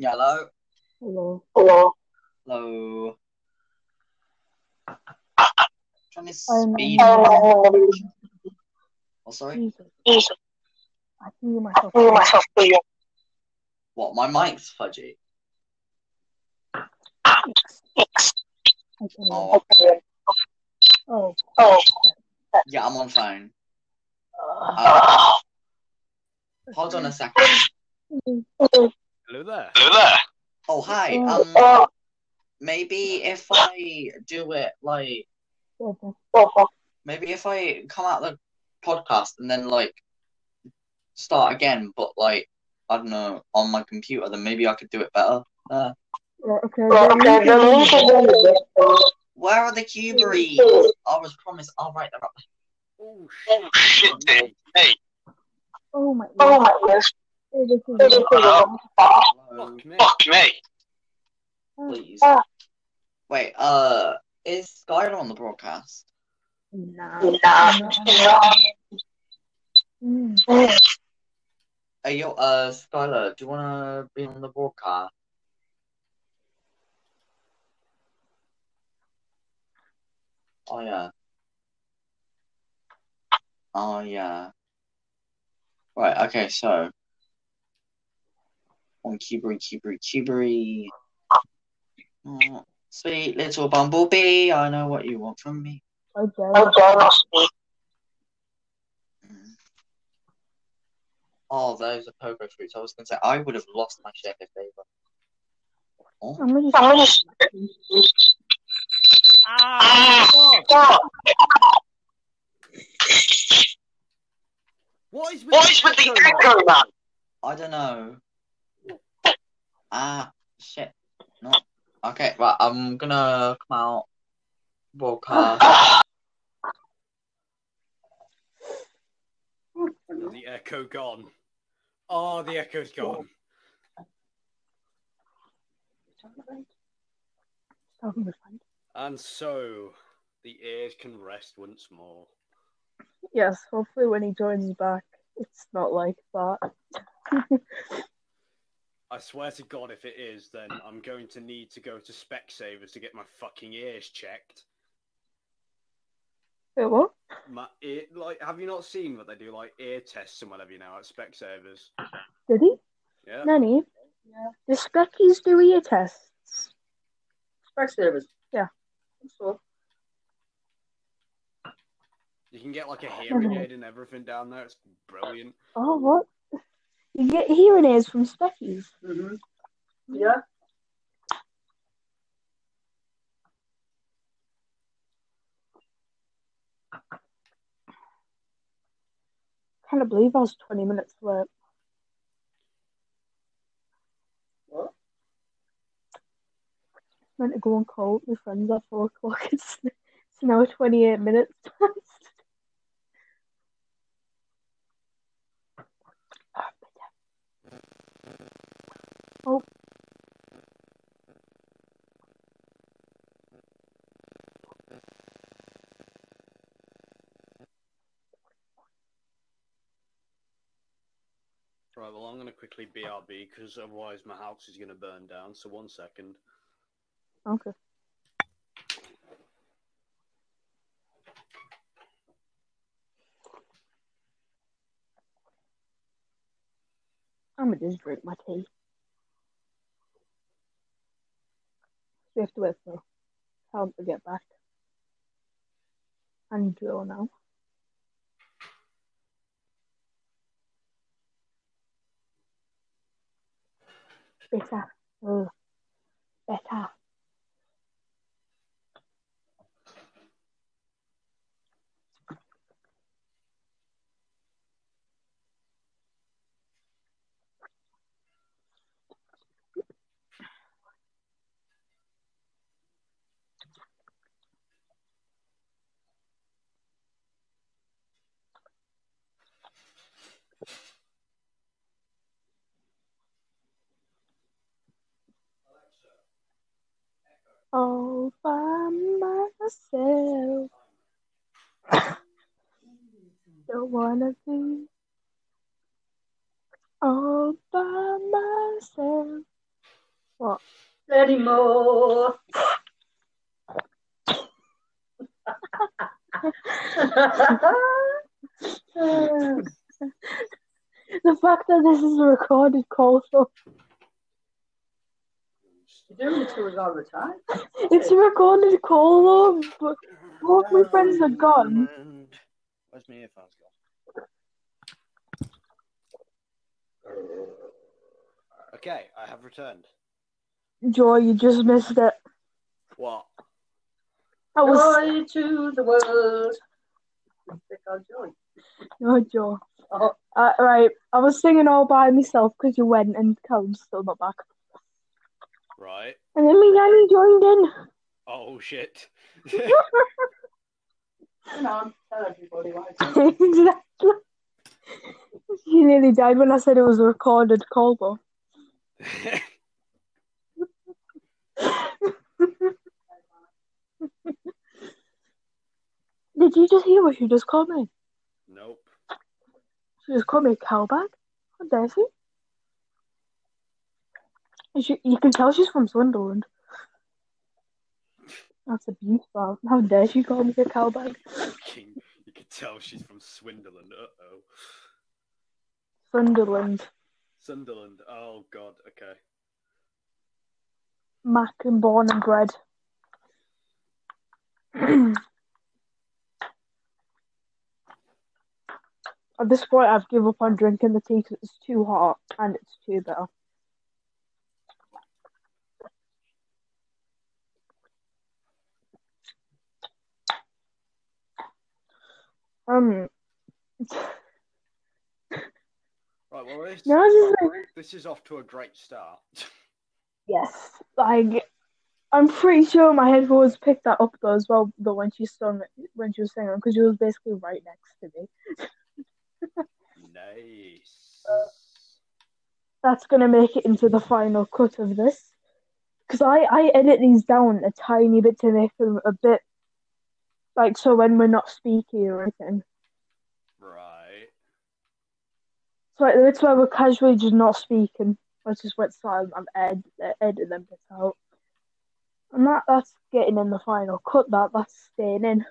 Yeah, hello. Hello. Hello. Hello. Trying to I'm- speed. Um, Oh, sorry. Jesus. Jesus, I can hear myself. I feel myself being What? My mic's fudgy. X. I can hear Oh, Oh. Oh, yeah, I'm on phone. Uh, Uh, uh, hold on a second. Hello there. hello there. Oh, hi. Oh. Um, Oh, maybe if I do it like, oh, maybe if I come out the podcast and then like start again, but like I don't know on my computer, then maybe I could do it better. Uh, okay. Well, then okay, you then can we hear can me. do this. where are the cuberies? I was promised. I'll write them up. Oh Oh, shit, shit. Hey, Oh my oh god. my goodness. Fuck me. Fuck me. please. Wait. Uh, is Skylar on the broadcast? Nah. Nah, nah. Hey, yo, uh, Skylar, do you wanna be on the broadcast? Oh yeah. Oh yeah. Right. Okay. So on Cubery, Cubery, Cubery. Oh, sweet little bumblebee, I know what you want from me. Okay. Oh, jealous. Oh, those are pogo fruits. I was gonna say I would have lost my shit if they were. Oh, I'm gonna I'm gonna just. Ah, stop. What is with What the is with the echo, man? I don't know. Ah, shit. No. Okay, right. I'm gonna come out. Broadcast. The echo gone. Oh, the echo's gone. Talking to friends. And so the ears can rest once more. Yes, hopefully when he joins back, it's not like that. I swear to God, if it is, then I'm going to need to go to Specsavers to get my fucking ears checked. Wait, what? My ear, like, have you not seen what they do, like ear tests and whatever you know at Specsavers? Did he? Yeah. Nanny? Yeah. The Speckies do ear tests. Specsavers. Yeah. So, You can get like a oh, hearing aid and everything down there. It's brilliant. Oh, what? You get hearing aids from Speckies. mm-hmm. Yeah. Can't believe I was 20 minutes late. What? Meant to go and call my friends at 4 o'clock. It's, it's now 28 minutes past. Oh. Right, well, I'm going to quickly BRB because otherwise my house is going to burn down. So, one second. Okay. I'm gonna just drink my tea. We have to wait for Tom to get back. And Joe now. Better. Ugh. Better. All by myself. Don't wanna be all by myself. What? anymore. The fact that this is a recorded call, so You're doing it to us all the time. it's a recorded call, though. But both my friends are gone. And where's my earphones gone? Okay, I have returned. Joy, you just missed it. What? I was Joy to the world. Pick on joy. no Joy. Oh, Uh, right, I was singing all by myself because you went and Callum's still not back. Right. And then me nanny joined in. Oh shit. hang on. Tell everybody what exactly. She nearly died when I said it was a recorded call, though. Did you just hear what she just called me? nope. She just called me a cowbag. How dare she? She? You can tell she's from Sunderland. That's a abuse, bro. How dare she call me a cowbag? You can tell she's from Swindon. Uh oh. Sunderland. Sunderland. Oh god. Okay. Mac and born and bred. At this point, I've given up on drinking the tea because it's too hot and it's too bitter. Um, Right. Well, this, no, like, this is off to a great start. yes, like I'm pretty sure my headphones picked that up though as well. Though when she sung, when she was singing, because she was basically right next to me. nice. that's gonna make it into the final cut of this. Because I, I edit these down a tiny bit to make them a bit like so when we're not speaking or anything. Right. So like, that's why we're casually just not speaking. I just went silent. I've ed- edited them bits out. And that that's getting in the final cut. That that's staying in.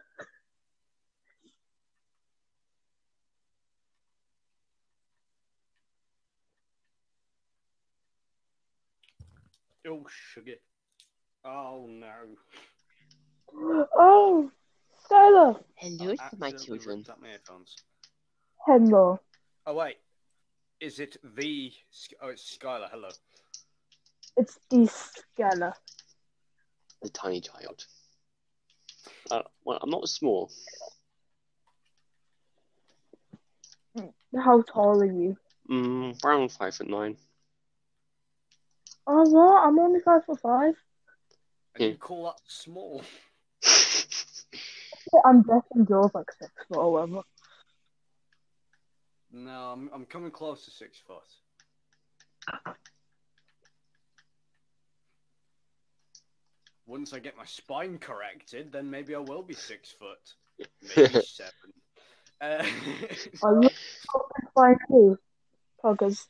Oh sugar. Oh no. Oh, Skylar. Hello I to my children. ripped my earphones. Hello. Oh wait. Is it the? Oh, it's Skylar. Hello. It's the Skylar. The tiny child. Uh, well, I'm not small. How tall are you? Mm, around five foot nine. Oh, what? I'm only five foot five. And you Hmm. call that small? I'm guessing Joe's like six foot or whatever. No, I'm, I'm coming close to six foot. Once I get my spine corrected, then maybe I will be six foot. Maybe seven. Uh, Are you five two? Poggers.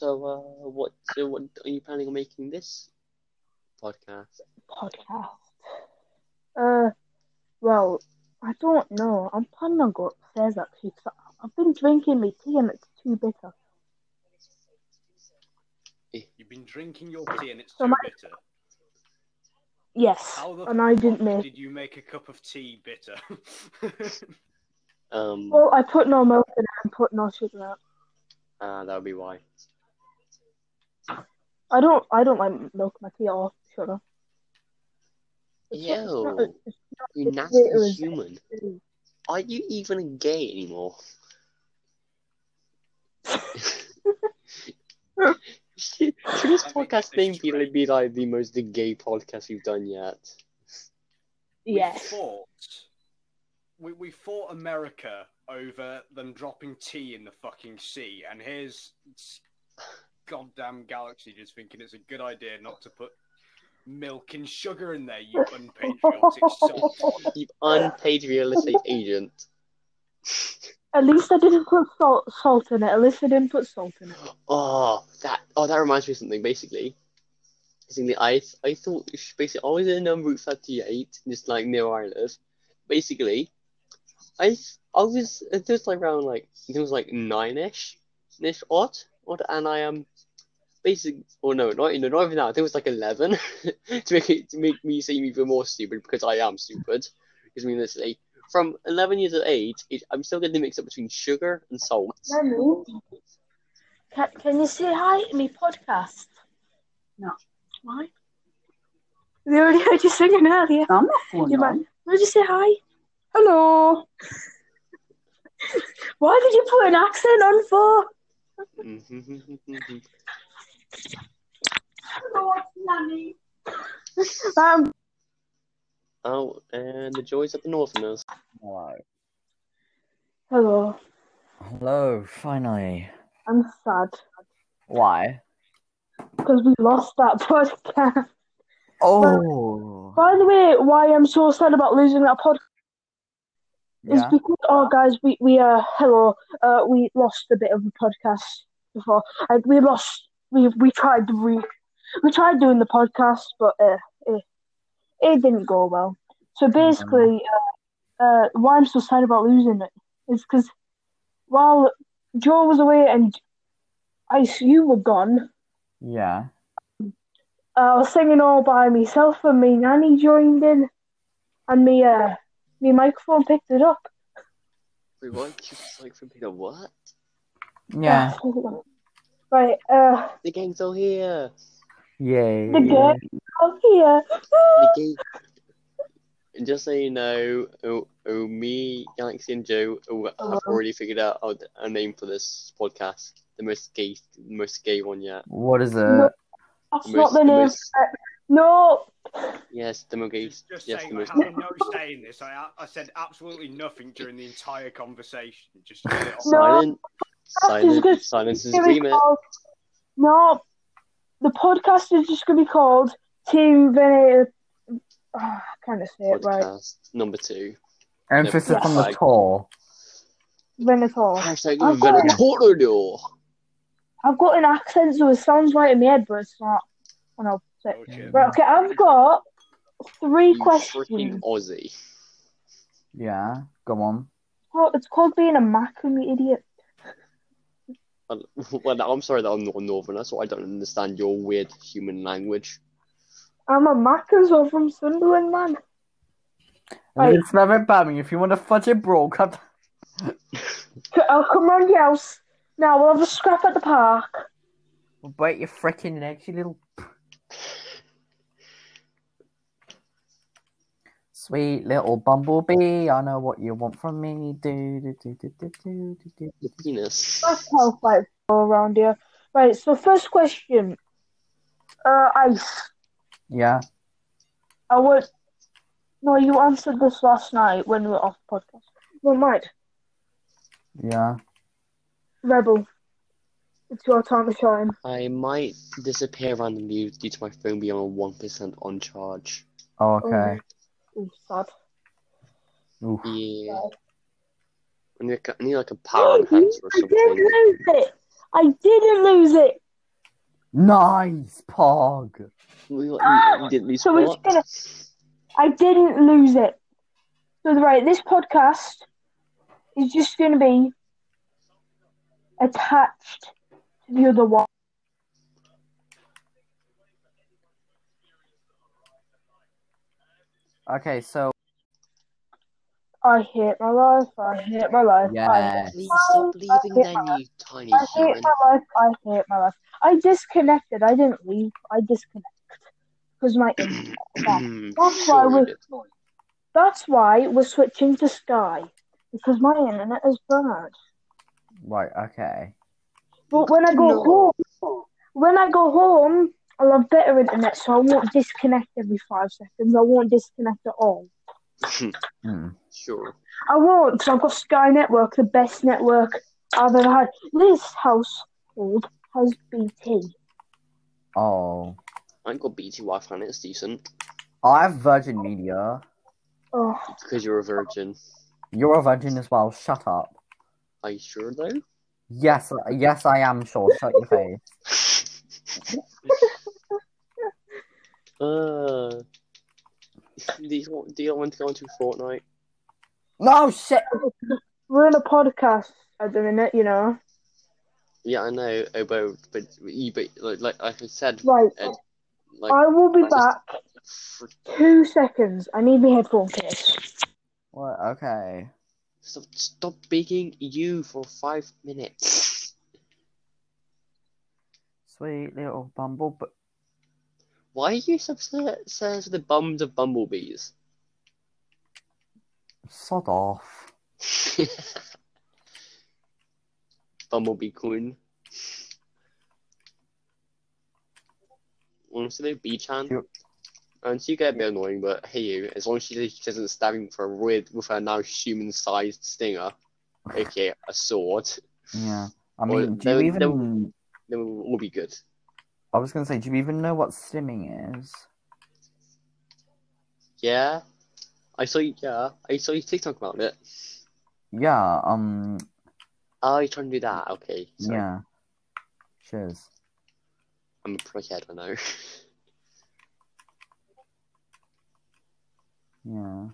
So, uh, what, so what are you planning on making this podcast? podcast. Uh, well, I don't know. I'm planning on going upstairs actually. Cause I- I've been drinking my tea and it's too bitter. you've been drinking your tea and it's So too my- bitter. Yes, How the and I didn't make. Did you make a cup of tea bitter? Um, Well, I put no milk in it and put no sugar in it. uh, that would be why. I don't. I don't like milk in my tea or sugar. It's not- it's not- Ew, it's you nasty human. Are you even gay anymore? Should should this I podcast it's name be like, be like the most gay podcast we've done yet? Yes. we fought. We, we fought America over them dropping tea in the fucking sea, and here's s- goddamn galaxy just thinking it's a good idea not to put milk and sugar in there, you unpatriotic sod. You unpaid real estate agent. At least I didn't put salt, salt in it. At least I didn't put salt in it. Oh, that oh that reminds me of something. Basically, basically, I I thought basically I was in um, Route Thirty Eight, just like near where I live. Basically, I I was it was like around like it was like nine ish, ish odd, odd, and I am. Um, basically, or no, not, no, not even that. I think it was like eleven to make it to make me seem even more stupid because I am stupid. Because I mean, literally, from eleven years of age, it, I'm still getting the mix up between sugar and salt. Nanny, can, can you say hi to me podcast? No. Why? We already heard you singing earlier. I'm not phone You on. might, would you say hi? Hello. Why did you put an accent on for? Mm-hmm. Hello, Nanny. Um, oh, and the joys of the Northerners. Hello. hello. Hello, finally. I'm sad Why? because we lost that podcast. Oh. By the way, why I'm so sad about losing that podcast is Yeah. because oh guys, we we uh hello uh we lost a bit of the podcast before. Like we lost we we tried to re we tried doing the podcast, but uh, it it didn't go well. So basically, uh, uh why I'm so sad about losing it is because while Joe was away and I you were gone. Yeah. Uh, I was singing all by myself, and me nanny joined in, and me uh, me microphone picked it up. Wait, what? You was like from Peter, what? Yeah. Right. Uh, The gang's all here. Yay. the gang up here. The gang. And just so you know, oh, oh, me, Galaxy, and Joe oh, have Uh-huh. already figured out a, a name for this podcast. The most gay, the most gay one yet. What is it? No. That's The not most- the the name. most- no. Yes, the most gay. Just Yes, saying, the most. I have no say in this. I, I said absolutely nothing during the entire conversation. Just to get it off. No. Silent. That's just good. Silence is It's agreement. called- No. The podcast is just gonna be called Team Venator. Oh, ah, I can't say it right. Number two. Emphasis Yeah. on the tour. Venator. Hashtag I've got. Venator. I've got an accent, so it sounds right in my head, but it's not. And I'll say. Oh, shit. Right. Okay. I've got three You questions. freaking Aussie. Yeah. Go on. Oh, it's called being a Mackem, you idiot. Well, well, I'm sorry that I'm not a northerner, so I don't understand your weird human language. I'm a Mackem, so I'm from Sunderland, man. Right. It's never about me. If you want to fudge it, bro, come. I'll come round your house. Now we'll have a scrap at the park. We'll break your freaking legs, you little. Sweet little bumblebee, I know what you want from me. Do do do do do do do do. The penis. That's how fights go around here. Right. So first question. Uh, ice. Yeah. I would. No, you answered this last night when we were off podcast. No, mind. Yeah. Rebel. It's your time to shine. I might disappear randomly due to my phone being on one percent on charge. Oh, okay. Ooh, sad. Oof. Yeah. I need, like need like a power I enhancer or didn't something. lose it. I didn't lose it. Nice, Pog. We, you, Ah! you didn't lose So it's gonna- I didn't lose it. So right, this podcast is just going to be attached to the other one. Okay, so I hate my life. I hate my life. I, yes. Please stop leaving I- then, you tiny I hate my life. I hate my life. I disconnected. I didn't leave. I disconnected because my internet. was bad. That's why Sure you we. did. That's why we're switching to Sky because my internet is bad. Right, okay. But when I go No. home, when I go home, I'll have better internet, so I won't disconnect every five seconds. I won't disconnect at all. Hmm. Sure. I won't, because I've got Sky Network, the best network I've ever had. This household has BT. Oh. I got BT Wi-Fi and it's decent I have Virgin Media. Oh, because you're a virgin. You're a virgin as well. Shut up. Are you sure though? Yes, yes, I am sure. Shut your face. uh, do you, do you want to go into Fortnite? No shit. we're in a podcast at the minute, you know. Yeah, I know. Oh, but but you but like like I said, Right. Ed, like I will be I just- back fr- two seconds. I need my headphone case. What? Okay. stop stop being you for five minutes. Sweet little bumble, but Why are you so obsessed with the bums of bumblebees? sod off. Bumblebee Queen. Honestly, B-chan. You- um, And she get a bit annoying, but hey you, as long as she doesn't stab him for a with with her now human-sized stinger, okay, a sword, Yeah. I mean, do you there- even? then we'll, we'll be good. I was gonna say, do you even know what stimming is? Yeah, I saw you. Yeah, I saw your TikTok about it. Yeah. Um. Oh, you're trying to do that? Okay. Sorry. Yeah. Cheers. I'm a prickhead, I know. Yeah.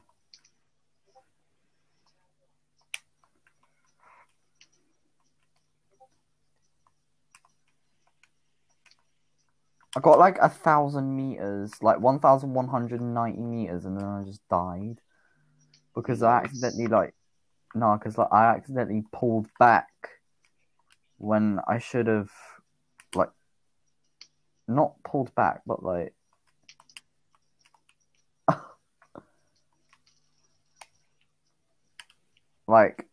I got like a thousand meters, like one thousand one hundred and ninety meters, and then I just died. Because I accidentally like no, because like I accidentally pulled back when I should have like not pulled back, but like like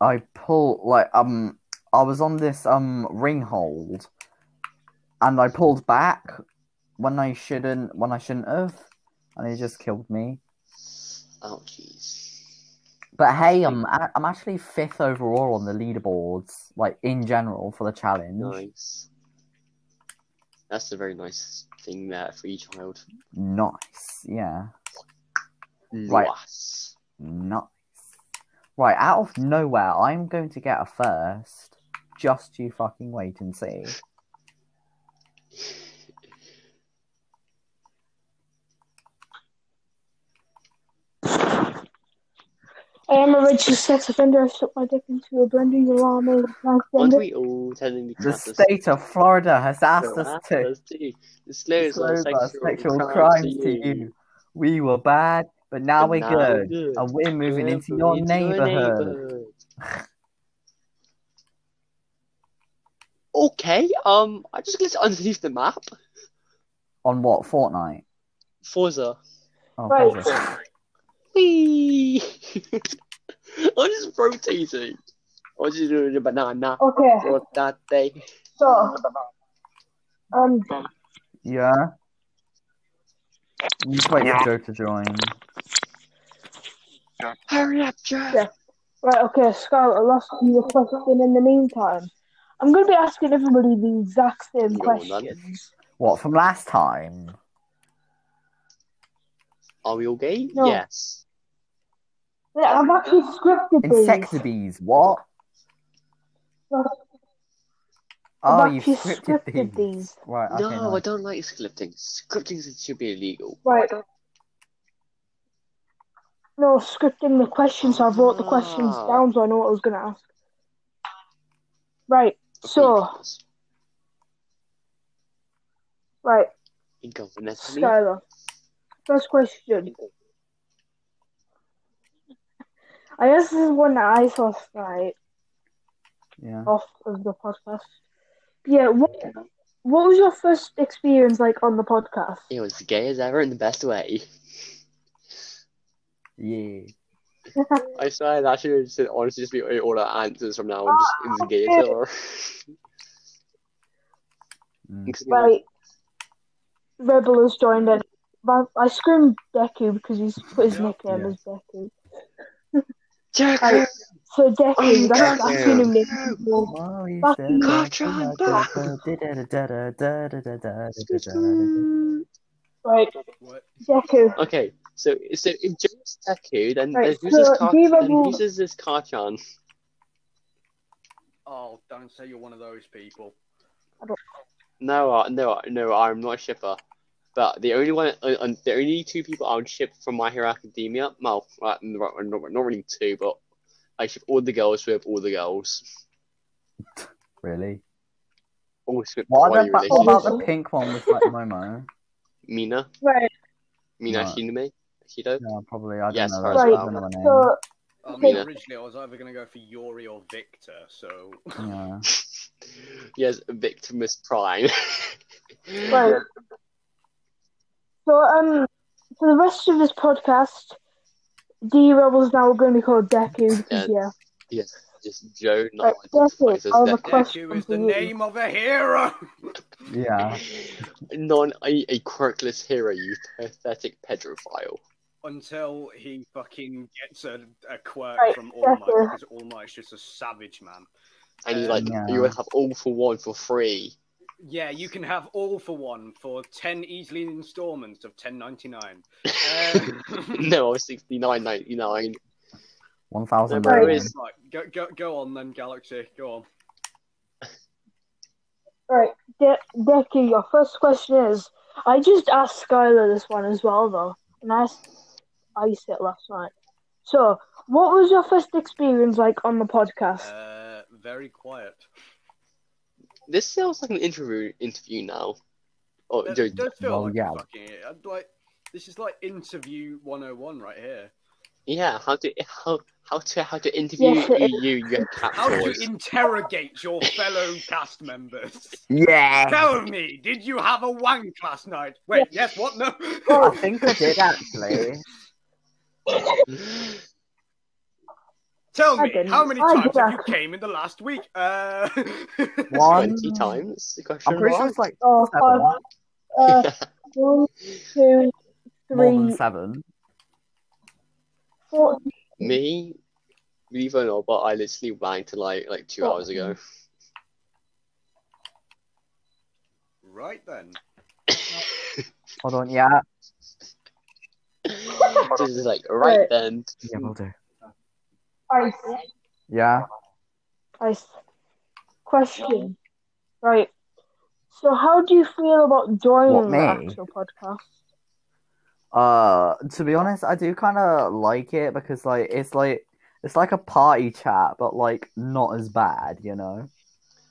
I pull like um I was on this um ring hold and I pulled back when I shouldn't when I shouldn't have and he just killed me. Oh, jeez. But hey, I'm I'm actually fifth overall on the leaderboards, like in general for the challenge. Nice. That's a very nice thing there for each child. Nice, yeah, Right. Nice. nice. Right, out of nowhere, I'm going to get a first. Just you fucking wait and see. I am a registered sex offender. I stuck my dick into a blender. Your arm is Aren't transgender. we all telling the The cat state of Florida has asked us to to disclose our disclose our sexual, sexual crimes, crimes to you. We were bad, but now But we're good, and we're moving We're into your moving neighborhood. neighborhood. Okay, um, I just clicked underneath the map. On what Fortnite? Forza. Oh, Right. Forza. Whee! I'm just rotating. I'm just doing a banana Okay, for that day. so um, Yeah. You just wait for Joe to join. Hurry up, Joe! Yeah. right, okay, Scarlett, I'll ask you a question in the meantime. I'm going to be asking everybody the exact same Go on, then. questions. What from last time? Are we all gay? No. Yes. Yeah, I've actually scripted these. Insectabees. What? I've Oh, you actually scripted, scripted these. these. Right. Okay. no, I nice. don't like scripting. Scripting should be illegal. Right. No, scripting the questions. So I wrote the questions Ah. down so I know what I was going to ask. Right. So, Okay, right, you. Skylar. First question. I guess this is one that I saw right Yeah. off of the podcast. Yeah, what what was your first experience like on the podcast? It was gay as ever in the best way. Yeah. I swear that should, should honestly just be all the answers from now on. Just engage her. Right. Rebel has joined in. I screamed Deku because he's put his nickname yeah. as Deku. Deku. Right, so Deku, oh, that's Deku. actually him nickname. Right. Deku. Okay so so if Joe's Deku, then, Right, then who's this so car? Diva Then will- who's this, this Kacchan? Oh, don't say you're one of those people. No, uh, no, no, I'm not a shipper. But the only one, uh, uh, the only two people I would ship from My Hero Academia, well, uh, not, not not really two, but I ship all the girls with all the girls. Really? Always with What, kawaii about, what about the pink one with like Momo? Mina, Right, Mina No. Hiname, Shido. Yeah, probably. I don't Yes, know. her right. I don't know her name. So, I Okay. mean, originally I was either going to go for Yuri or Victor, so. Yeah. yes, Victimus Prime. right. So, um, for the rest of this podcast, D Rebel's now going to be called Deku because, yeah. yes, just Joe. Right, Not Deku, I have a Deku. question Deku is for the you. name of a hero! Yeah. Non a, a quirkless hero, you pathetic pedophile. Until he fucking gets a, a quirk Right, from All Might, Deku. because All Might's just a savage man. And you Um, like Yeah. you would have all for one for free. Yeah, you can have all for one for 10 easily installments of 10.99. Uh, no, sixty nine ninety nine. One thousand. There Right. is- go, go, go on then, Galaxy. Go on. Right, De- Deku, your first question is I just asked Skylar this one as well, though, and I asked Ice it last night. So, what was your first experience like on the podcast? Uh, very quiet. This sounds like an interview interview now. Oh, Don't, Joe, feel well, like yeah. fucking I'd like this is like interview 101 right here. yeah, how to how how to how to interview Yes, it you, you, you How to captors. interrogate your fellow cast members. Yeah. Tell me, did you have a wank last night? Wait, yes, what? No. I think I did actually. Tell me, how many I times did have you came in the last week? Uh... One. Twenty times? The question I'm pretty sure it's like Oh, seven. five, uh, one, two, More than seven. four. Me, believe it or not, but I literally wanked like like two hours ago. right then. Hold on. Yeah. Just like right Right. then. Yeah, we'll do. Ice, Yeah. ice. Question. Right. So, how do you feel about joining What, the actual podcast? Uh, to be honest, I do kind of like it because like it's like it's like a party chat, but like not as bad, you know.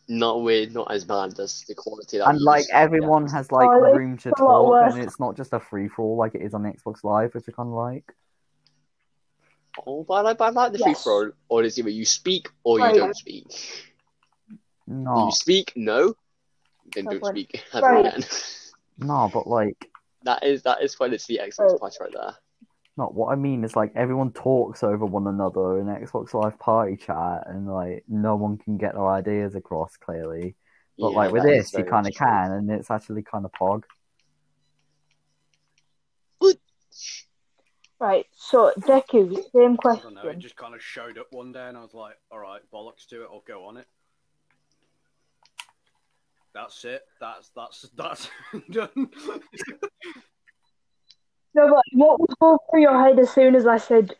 Not weird, not as bad as the quality that And like used to have, everyone has like Oh, room to talk, and it's not just a free for all like it is on Xbox Live, which I kind of like. yeah. Oh, but I like, but I like the Yes. free for all. Or it's either you speak or you Right. don't speak. No, You speak, no, then don't Right. speak ever Right. again. no, but like, that is that is when it's the Xbox Right. Plus right there. Not what I mean is like everyone talks over one another in Xbox Live party chat, and like no one can get their ideas across clearly. But Yeah, like with this, you kind of can, and it's actually kind of pog. Right. So, Deku, same I don't know. It question. just kind of showed up one day, and I was like, "All right, bollocks to it. I'll go on it." That's it. That's that's that's done. No, but what was going through your head as soon as I said,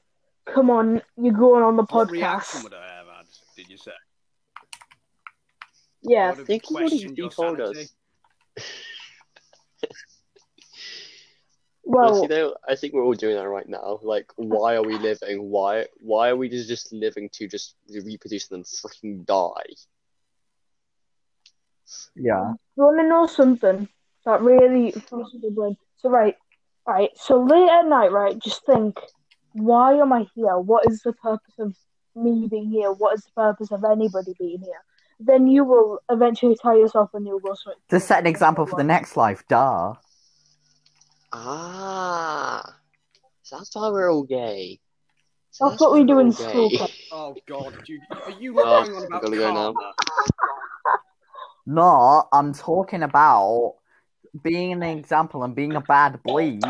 "Come on, you're going on the what reaction podcast"? would I have had? Did you say? Yeah. would have think you already questioned your told us. sanity. Well, Honestly, though, I think we're all doing that right now. Like, why are we living? Why why are we just, just living to just reproduce and then freaking die? Yeah. you want to know something that really crosses the brain? So, right, right. So late at night, right? Just think, why am I here? What is the purpose of me being here? What is the purpose of anybody being here? Then you will eventually tell yourself, and you'll go straight. To set an example for the next life, duh. Ah, so that's why we're all gay. So That's what we do in all school, gay. Oh God, do you, are you Oh, lying on about gotta go now. No, I'm talking about being an example and being a bad bleep.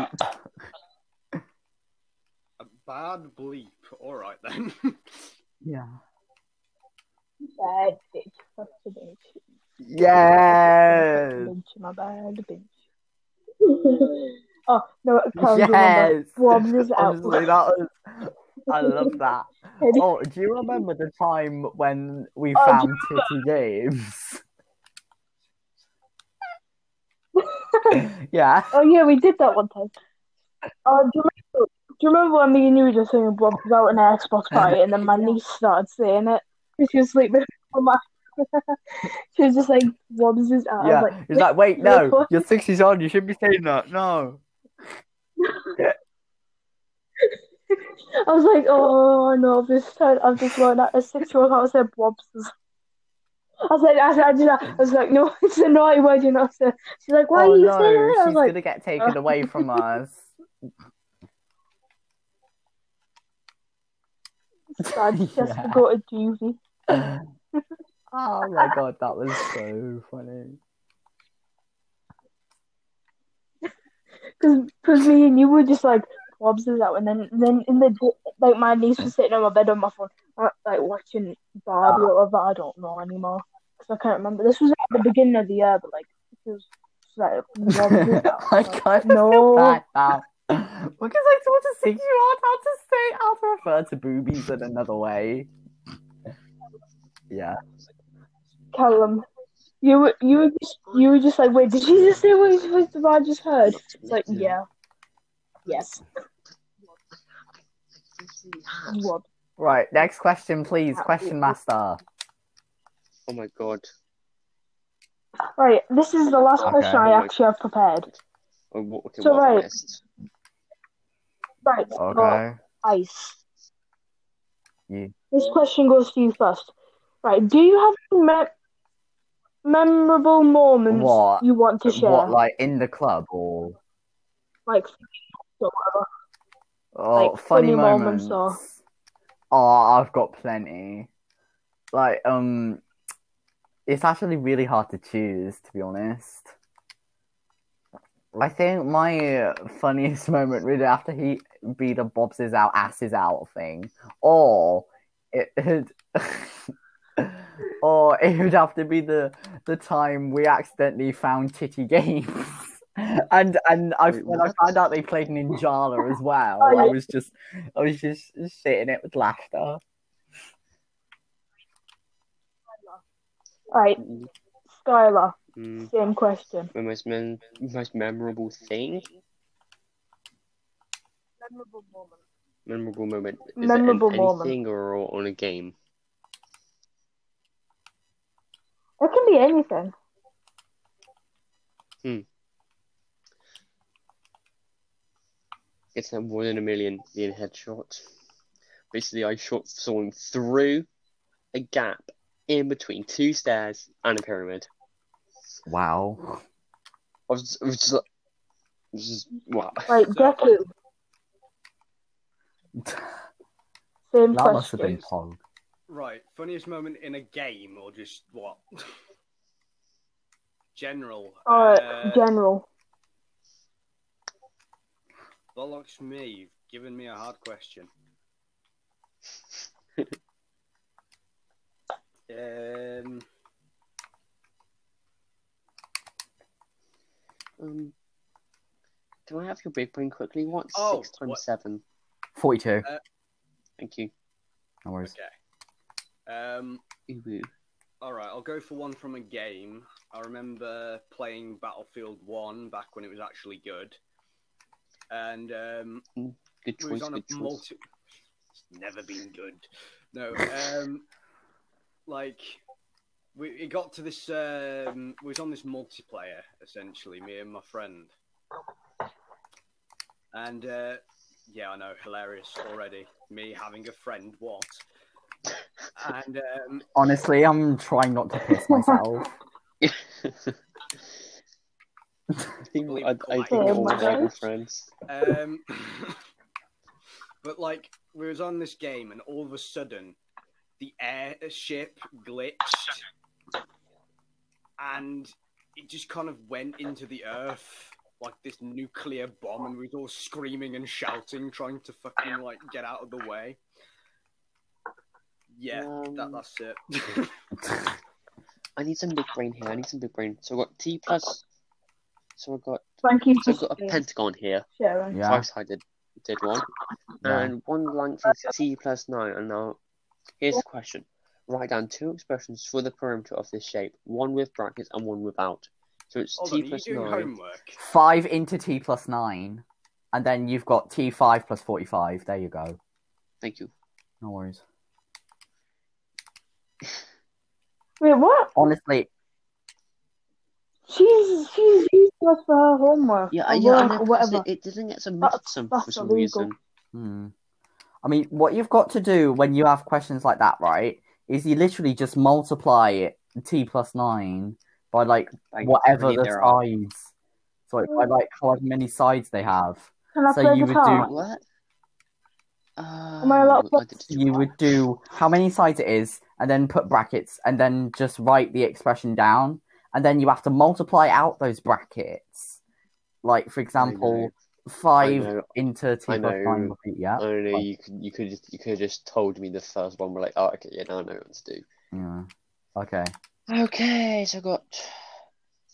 A bad bleep. All right then. Yeah. Bad bitch. Fuck the bitch. Yes. Bitch, my bad bitch. oh no, Carl. Yes. Wobbs is out. Honestly, that was. I love that. Oh, do you remember the time when we Oh, found Titty Games? yeah. Oh yeah, we did that one time. Oh, do you remember? Do you remember when me and you were just saying Bob out in an Xbox party, and then my niece started saying it? She was sleeping on my. she was just like, "Wobbs is out." I Yeah. like, He's like, wait, no, What? you're six years old. You shouldn't be saying that. No. I was like, "Oh no, this time I've just learned that a six-year-old how to say Wobbs." Is-" I was like, I, I, did. I was like, no, it's a naughty word, you know. So she's like, why oh are you no, saying that? I was she's like, gonna get taken oh. away from us. Dad, she has to Yeah. go to juvie. oh my god, that was so funny. Because because me and you were just like, Wobbs is out. And then, then in the like, my niece was sitting on my bed on my phone, like, watching Barbie ah. or whatever. I don't know anymore. Because I can't remember. This was at the beginning of the year, but, like, it was like, Wobbs is out. I Like, kind of no. feel bad now. Because I taught a six year old how to say how to refer to boobies in another way. Yeah. Callum, you were, you were just, you were just like, wait, did she just say what, what I just heard? It's like, yeah. Yes. Wobbs. Right, next question, please. Question master. Oh my god. Right, this is the last Okay. question I actually have prepared. Oh, what, okay, So, what have I right. missed? Right, so Okay. ice. You. This question goes to you first. Right, do you have any me- memorable moments What? you want to share? What, like in the club or like, or whatever. oh, Like, funny, funny moments? moments or- Oh, I've got plenty. Like, um, it's actually really hard to choose, to be honest. I think my funniest moment really after he be the Bob's is out, asses out thing, or it would, or it would have to be the the time we accidentally found Titty Games, and and I Wait, when I found out they played Ninjala as well, I was just I was just shitting it with laughter. Right, Skylar, Mm, same question. my most, mem- most memorable thing? Memorable moment. Memorable moment. Is Memorable it in moment. or on a game? It can be anything. It's that one in a million being headshot. Basically, I shot someone through a gap in between two stairs and a pyramid. Wow. I was, I was just, like- I was just wow. Right, Deku, same That must have been Pog. Right, funniest moment in a game or just what? General. Alright, Uh, general. Bollocks me, you've given me a hard question. um, Um, do I have your big brain quickly? What's Oh, six times what- seven? 42. Thank you. No worries. okay. Um, Ooh, ooh. all right, I'll go for one from a game. I remember playing Battlefield One back when it was actually good, and um, Good we was choice. on a Good choice. multi. It's never been good. No, um, like we it got to this. Um, we was on this multiplayer essentially, me and my friend, and uh, yeah, I know, hilarious already. Me having a friend, what? And um, Honestly, I'm trying not to piss myself. I think Believe I, it, I Clyde. think Oh all my of our friends. Um, but like we was on this game, and all of a sudden, the airship glitched, and it just kind of went into the earth like this nuclear bomb, and we was all screaming and shouting, trying to fucking like get out of the way. Yeah, that, Um, that's it. I need some big brain here. I need some big brain. So I've T plus. So I've got Thank you so I've got a pentagon here. sharing. Yeah. Five sided did one. Yeah. And one length is T plus nine. And now here's the question. Write down two expressions for the perimeter of this shape, one with brackets and one without. So it's Hold T on, are you plus doing nine. homework? Five into T plus nine, and then you've got T five plus forty five. There you go. Thank you. No worries. Wait, what? Honestly, She's she's used us for her homework. Yeah, or yeah, I work know, or whatever. it, it didn't get submitted That's- some, that's for some illegal. reason. hmm. I mean, what you've got to do when you have questions like that, right, is you literally just multiply it T plus nine by like Like, whatever the there are. sides. So by like however many sides they have. Can I so play you would guitar? do- What? Uh, Am I allowed to- You would do how many sides it is, and then put brackets, and then just write the expression down, and then you have to multiply out those brackets. Like for example, five into T I plus know. nine yeah. I know. Fine. You could you could just you could have just told me the first one. We're like, oh, okay, yeah, now I know what to do. Yeah. Okay. Okay, so I got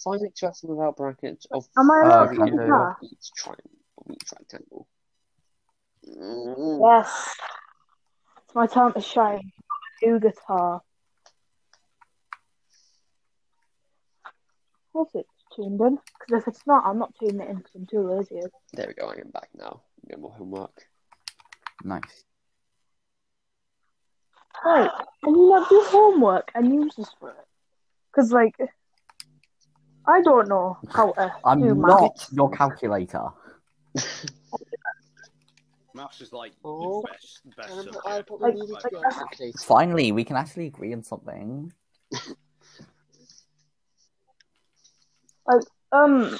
find the expression without brackets of Am I Oh, allowed okay. to play three guitar? of each triangle, each rectangle. Mm, Yes. It's my time to shine. Do guitar. Course it's tuned in. Because if it's not, I'm not tuning it in because I'm too lazy. There we go. I am back now. No more homework. Nice. Right. Can you not do homework and use this for it? Because, like, I don't know how to I'm math. not your calculator. Maths is like Oh, the best, best subject. I Like- probably like- calculator. Finally, we can actually agree on something. Like, um,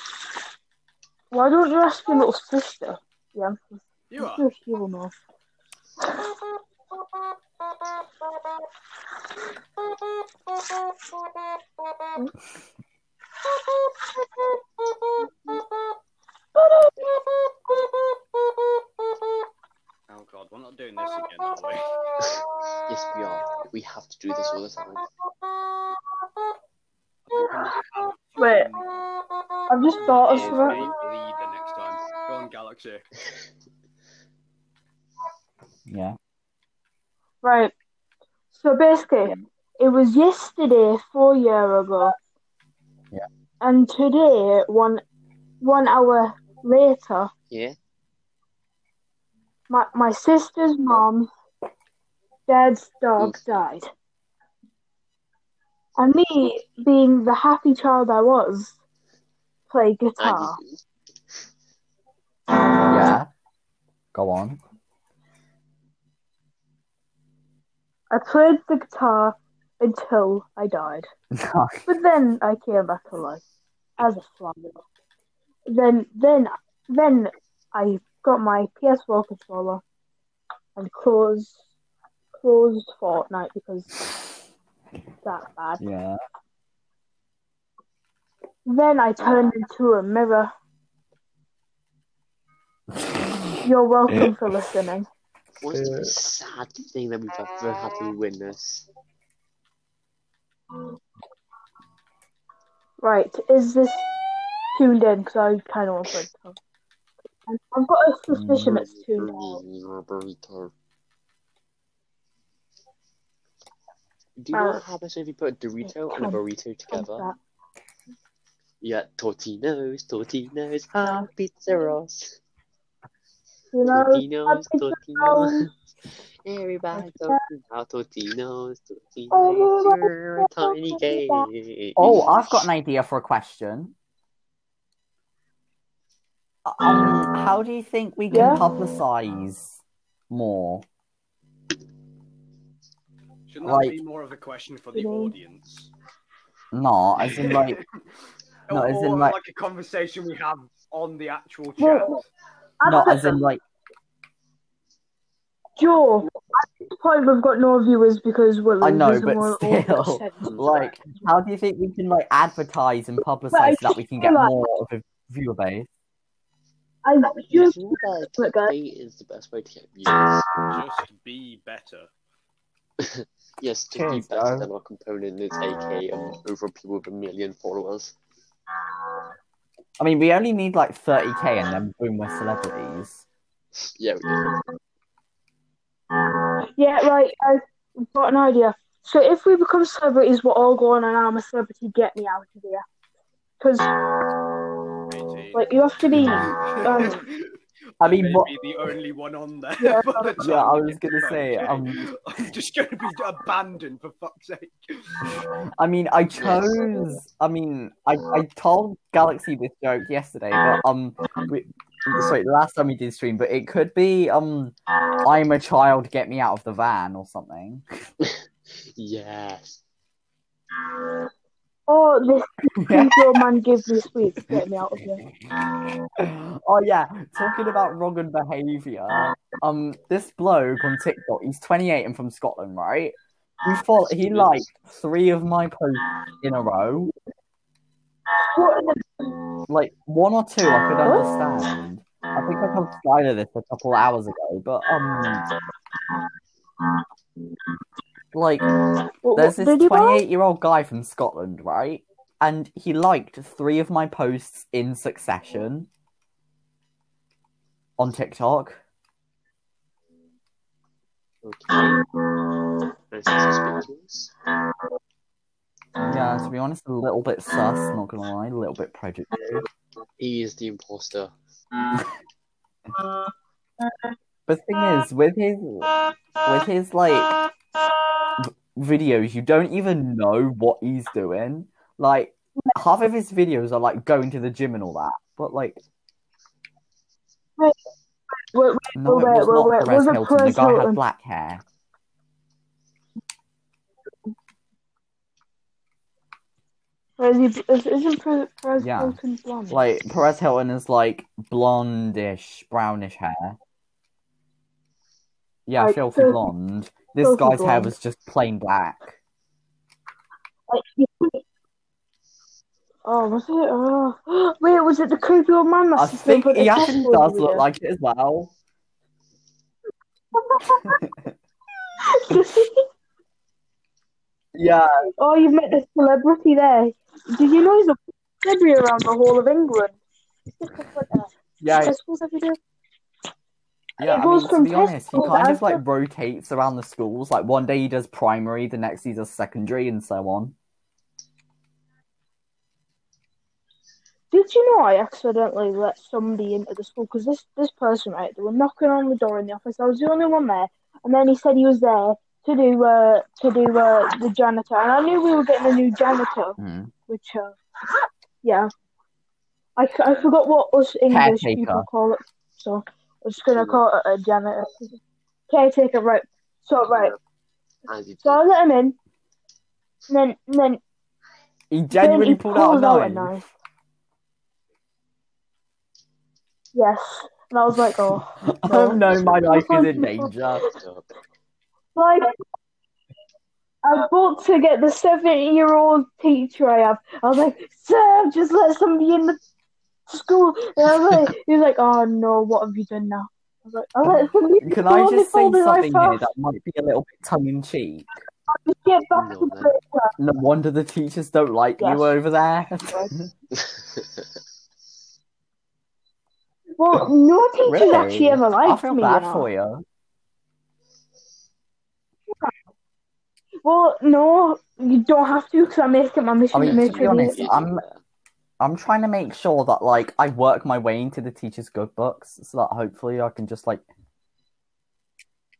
why don't you ask your little sister? Yeah. You are. sure she will know. Oh god, we're not doing this again, are we? Yes, we are. We have to do this all the time. I think we might have Wait, I've just oh, thought of Here's something. me leader next time. Go on, Galaxy. Yeah. Right. So basically, it was yesterday, four year ago. Yeah. And today, one one hour later, Yeah. my my sister's mom, dad's dog Oof. died. And me, being the happy child I was, play guitar. Yeah. Go on. I played the guitar until I died. But then I came back to life as a flower. Then, then, then I got my PS4 controller and closed closed Fortnite because that bad. yeah. Then I turned ah. into a mirror. You're welcome for listening. what's the sad thing that we've ever had to witness? Right, is this tuned in? Because I kind of want to. talk. I've got a suspicion it's tuned in. Do you know what happens if you put a Dorito and a come- burrito together? That? Yeah, Tortinos, Tortinos, ah, pizzeros. You know, Tortinos, happy Tortinos. Everybody talking about Tortinos, Tortinos, Oh, you're a tiny cake. Oh, I've got an idea for a question. Um, how do you think we can Yeah? publicize more? Shouldn't that Like- be more of a question for the Mhm. audience? No, as in like, No, or as in, like- like a conversation we have on the actual chat. Well, not as in like, Joe, at this point we've got no viewers because we're I know, but still, like, how do you think we can like advertise and publicize so that we can get like- more of a viewer base? I just feel that Look, guys. clickbait is the best way to get viewers. Just be better. Yes, to be better than our component is AK um, over people with a million followers. I mean, we only need like 30k and then boom, we're celebrities. Yeah, we do. Yeah, right. I've got an idea. So if we become celebrities, we're all going and I'm a celebrity. Get me out of here. Because like you have to be. Um, I mean, may what- be the only one on there. Yeah. by the Yeah, I was gonna to say, 5K. um, I'm just gonna be abandoned for fuck's sake. I mean, I chose. I mean, I, I told Galaxy this joke yesterday, but um, we, sorry, last time we did stream, but it could be um, I'm a child, get me out of the van or something. Yes. Oh, this creepy man gives me sweets. Get me out of here. oh yeah, talking about wrong and behaviour. Um, this bloke on TikTok, he's 28 and from Scotland, right? He follow, he liked three of my posts in a row. Like one or two, I could understand. I think I told Skylar this a couple hours ago, but um, like What, there's what this did he buy? 28 year old guy from Scotland, right? And he liked three of my posts in succession on TikTok. Okay. Nice and suspicious. Yeah, to be honest, a little bit sus, not gonna lie, a little bit prejudiced. He is the imposter. But the thing is, with his with his like v- videos, you don't even know what he's doing. Like half of his videos are like going to the gym and all that, but like Wait, wait, no, it was not Perez Hilton. The guy had black hair. Is he, is, isn't Perez Perez Yeah. Hilton blonde? Like Perez Hilton is like blondish, brownish hair. Yeah, Like, filthy filthy- blonde. This filthy guy's hair was just plain black. Oh, was it? Oh, wait, was it the creepy old man? I think he actually does look like it as well. Yeah, oh, you've met the celebrity there. Did you know he's a celebrity around the whole of England? yeah, I suppose every day. Yeah. I mean, to be honest, he kind of like rotates around the schools. Like one day he does primary, the next he does secondary, and so on. Did you know I accidentally let somebody into the school? Because this, this person, right, they were knocking on the door in the office. I was the only one there. And then he said he was there to do uh, to do uh, the janitor. And I knew we were getting a new janitor, Hmm. which, uh, yeah. I forgot what us English Caretaker. people call it. So I'm just going to call it a janitor. Caretaker, right. So, right. As he So I let him in. And then, and then He genuinely he pulled out a pulls out a knife. knife. yes. And I was like, oh. Oh no, my life is in danger. did. Like, I bought to get the seven-year-old teacher I have. I was like, "Sir, just let somebody in the school." And I was like, "He was like, oh no, what have you done now?" I was like, "I let somebody Can I just say something knife here that might be a little bit tongue in cheek? Get back No, to No wonder the teachers don't like Yes. you over there. Well, no teachers really? actually ever I liked feel me. bad you know. for you. Well, no, you don't have to because I make it my mission I mean, to make to be honest, I'm- I'm trying to make sure that like I work my way into the teachers' good books so that hopefully I can just like.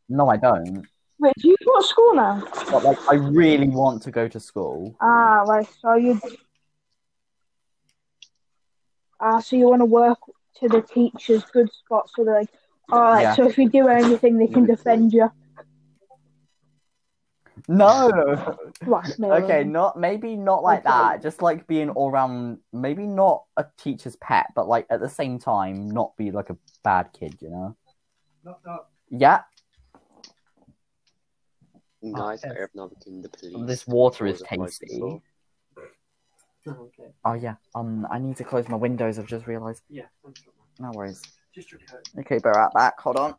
No, I don't. Wait, do you go to school now? But like, I really want to go to school. Ah, right. So you. Ah, so you want to work to the teachers' good spot, so they're like, all right. Yeah. So if you do anything, they can defend you. No. Blackmail Okay, not maybe not like Okay. that. Just like being all round. Maybe not a teacher's pet, but like at the same time, not be like a bad kid. You know. Yeah. Guys, yes. I have now become the police. This water is Because of my tasty. assault. okay. Oh yeah. Um, I need to close my windows. I've just realised. Yeah, thanks for that. No worries. Just your coat. Okay, bear right back. Hold on.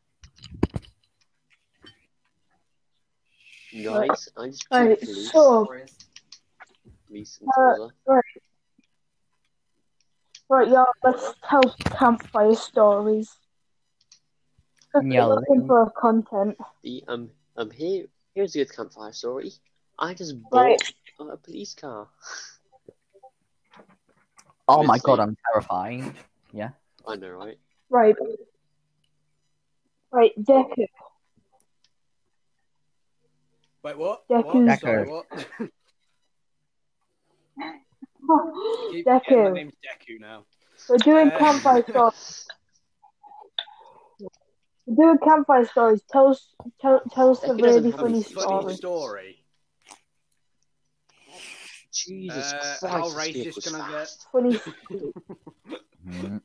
Guys, I just Right, killed police. so Uh, Taylor. right, y'all, let's tell campfire stories. If Yeah, you're looking for content, The, um, um, here, here's a good campfire story. I just bought right? a police car. Oh my god, I'm terrifying. Yeah. I know, right? Right. Right, Deku. Wait, what? Deku. What? Sorry, Deku. what? Keep getting my name's Deku now. We're doing Uh, campfire stories. We're doing campfire stories. Tell us, tell, tell us a Deku really funny Funny story. story. Jesus Uh, Christ. how this racist vehicle's can I get? fast. Funny. Mm.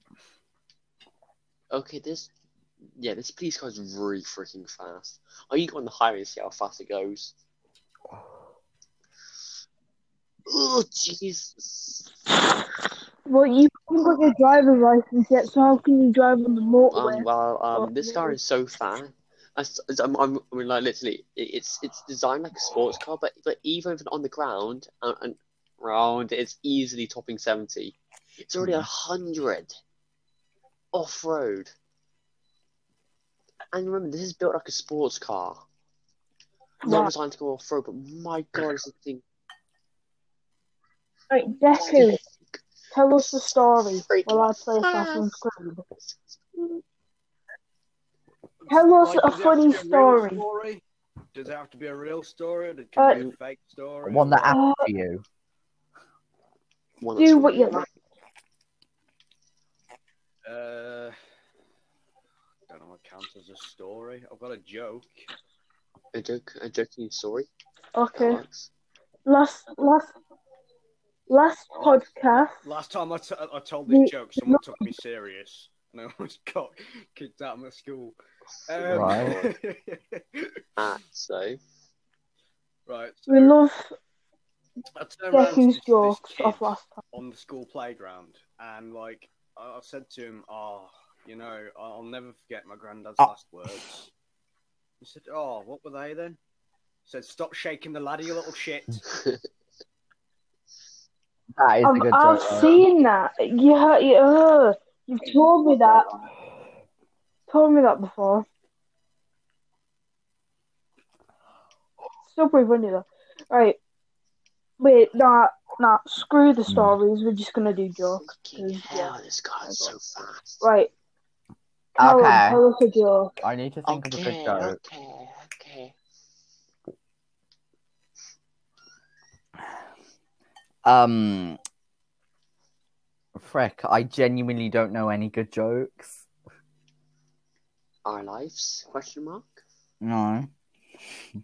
Okay, this, yeah, this police car is really freaking fast. I need to go on the highway and see how fast it goes. Oh, Jesus. Well, you haven't got your driver's license yet, so how can you drive on the motorway? Um, well, Oh, um, this car is so fast. I, s- I'm, I'm, I mean, like, literally, it's it's designed like a sports car, but but even on the ground and, and round, it's easily topping seventy. It's already a hundred off road. And remember, this is built like a sports car, not Yeah. designed to go off road. But my God, this thing. Right, Deku, tell us the story while I play Assassin's Creed. Tell us Like, a does it funny a story. story? Does it have to be a real story? Or can Uh, be a fake story? One that or- happened Uh, to you. One Do what you like. Uh, don't know what counts as a story. I've got a joke. A joke, a joking story. Okay. Alex. Last, last, last podcast. Last time I, t- I told The- this joke, someone took me serious, and I almost got kicked out of my school. Um, Right. Ah, so right. We so love I turned around to Deku's this- this jokes kid of last time. on the school playground, and like I I said to him, "Oh, you know, I'll never forget my granddad's Oh. last words." He said, "Oh, what were they then?" He said, "Stop shaking the ladder, you little shit." That is a I've, good I've joke. though. seen that. You, heard- you, uh, you've told me that. Told me that before. Still pretty funny though. Right. Wait, nah, nah, screw the stories. We're just gonna do jokes. Hell, yeah. this car is so fast. Right. Callum, Okay. tell us a joke. I need to think of a Okay, good joke. okay, okay. Um, frick, I genuinely don't know any good jokes. Our lives? Question mark. No.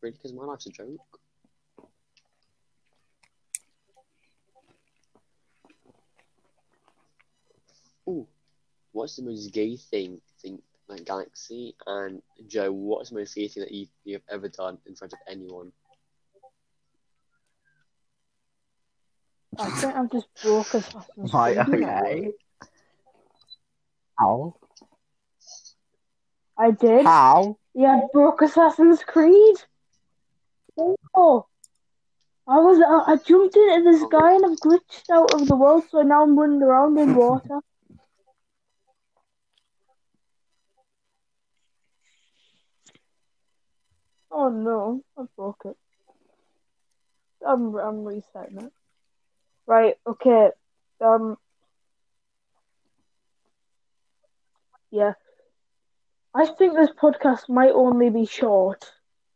Really? Because my life's a joke. Ooh, what's the most gay thing? Think like Galaxy and Joe. What's the most gay thing that you you've ever done in front of anyone? I think I've just broke Assassin's Right, okay. How? I did. How? Yeah, I broke Assassin's Creed. Oh. I was I, I jumped into this guy and I've glitched out of the world, so now I'm running around in water. Oh no, I broke it. I'm I'm resetting it. Right, okay. Um Yeah. I think this podcast might only be short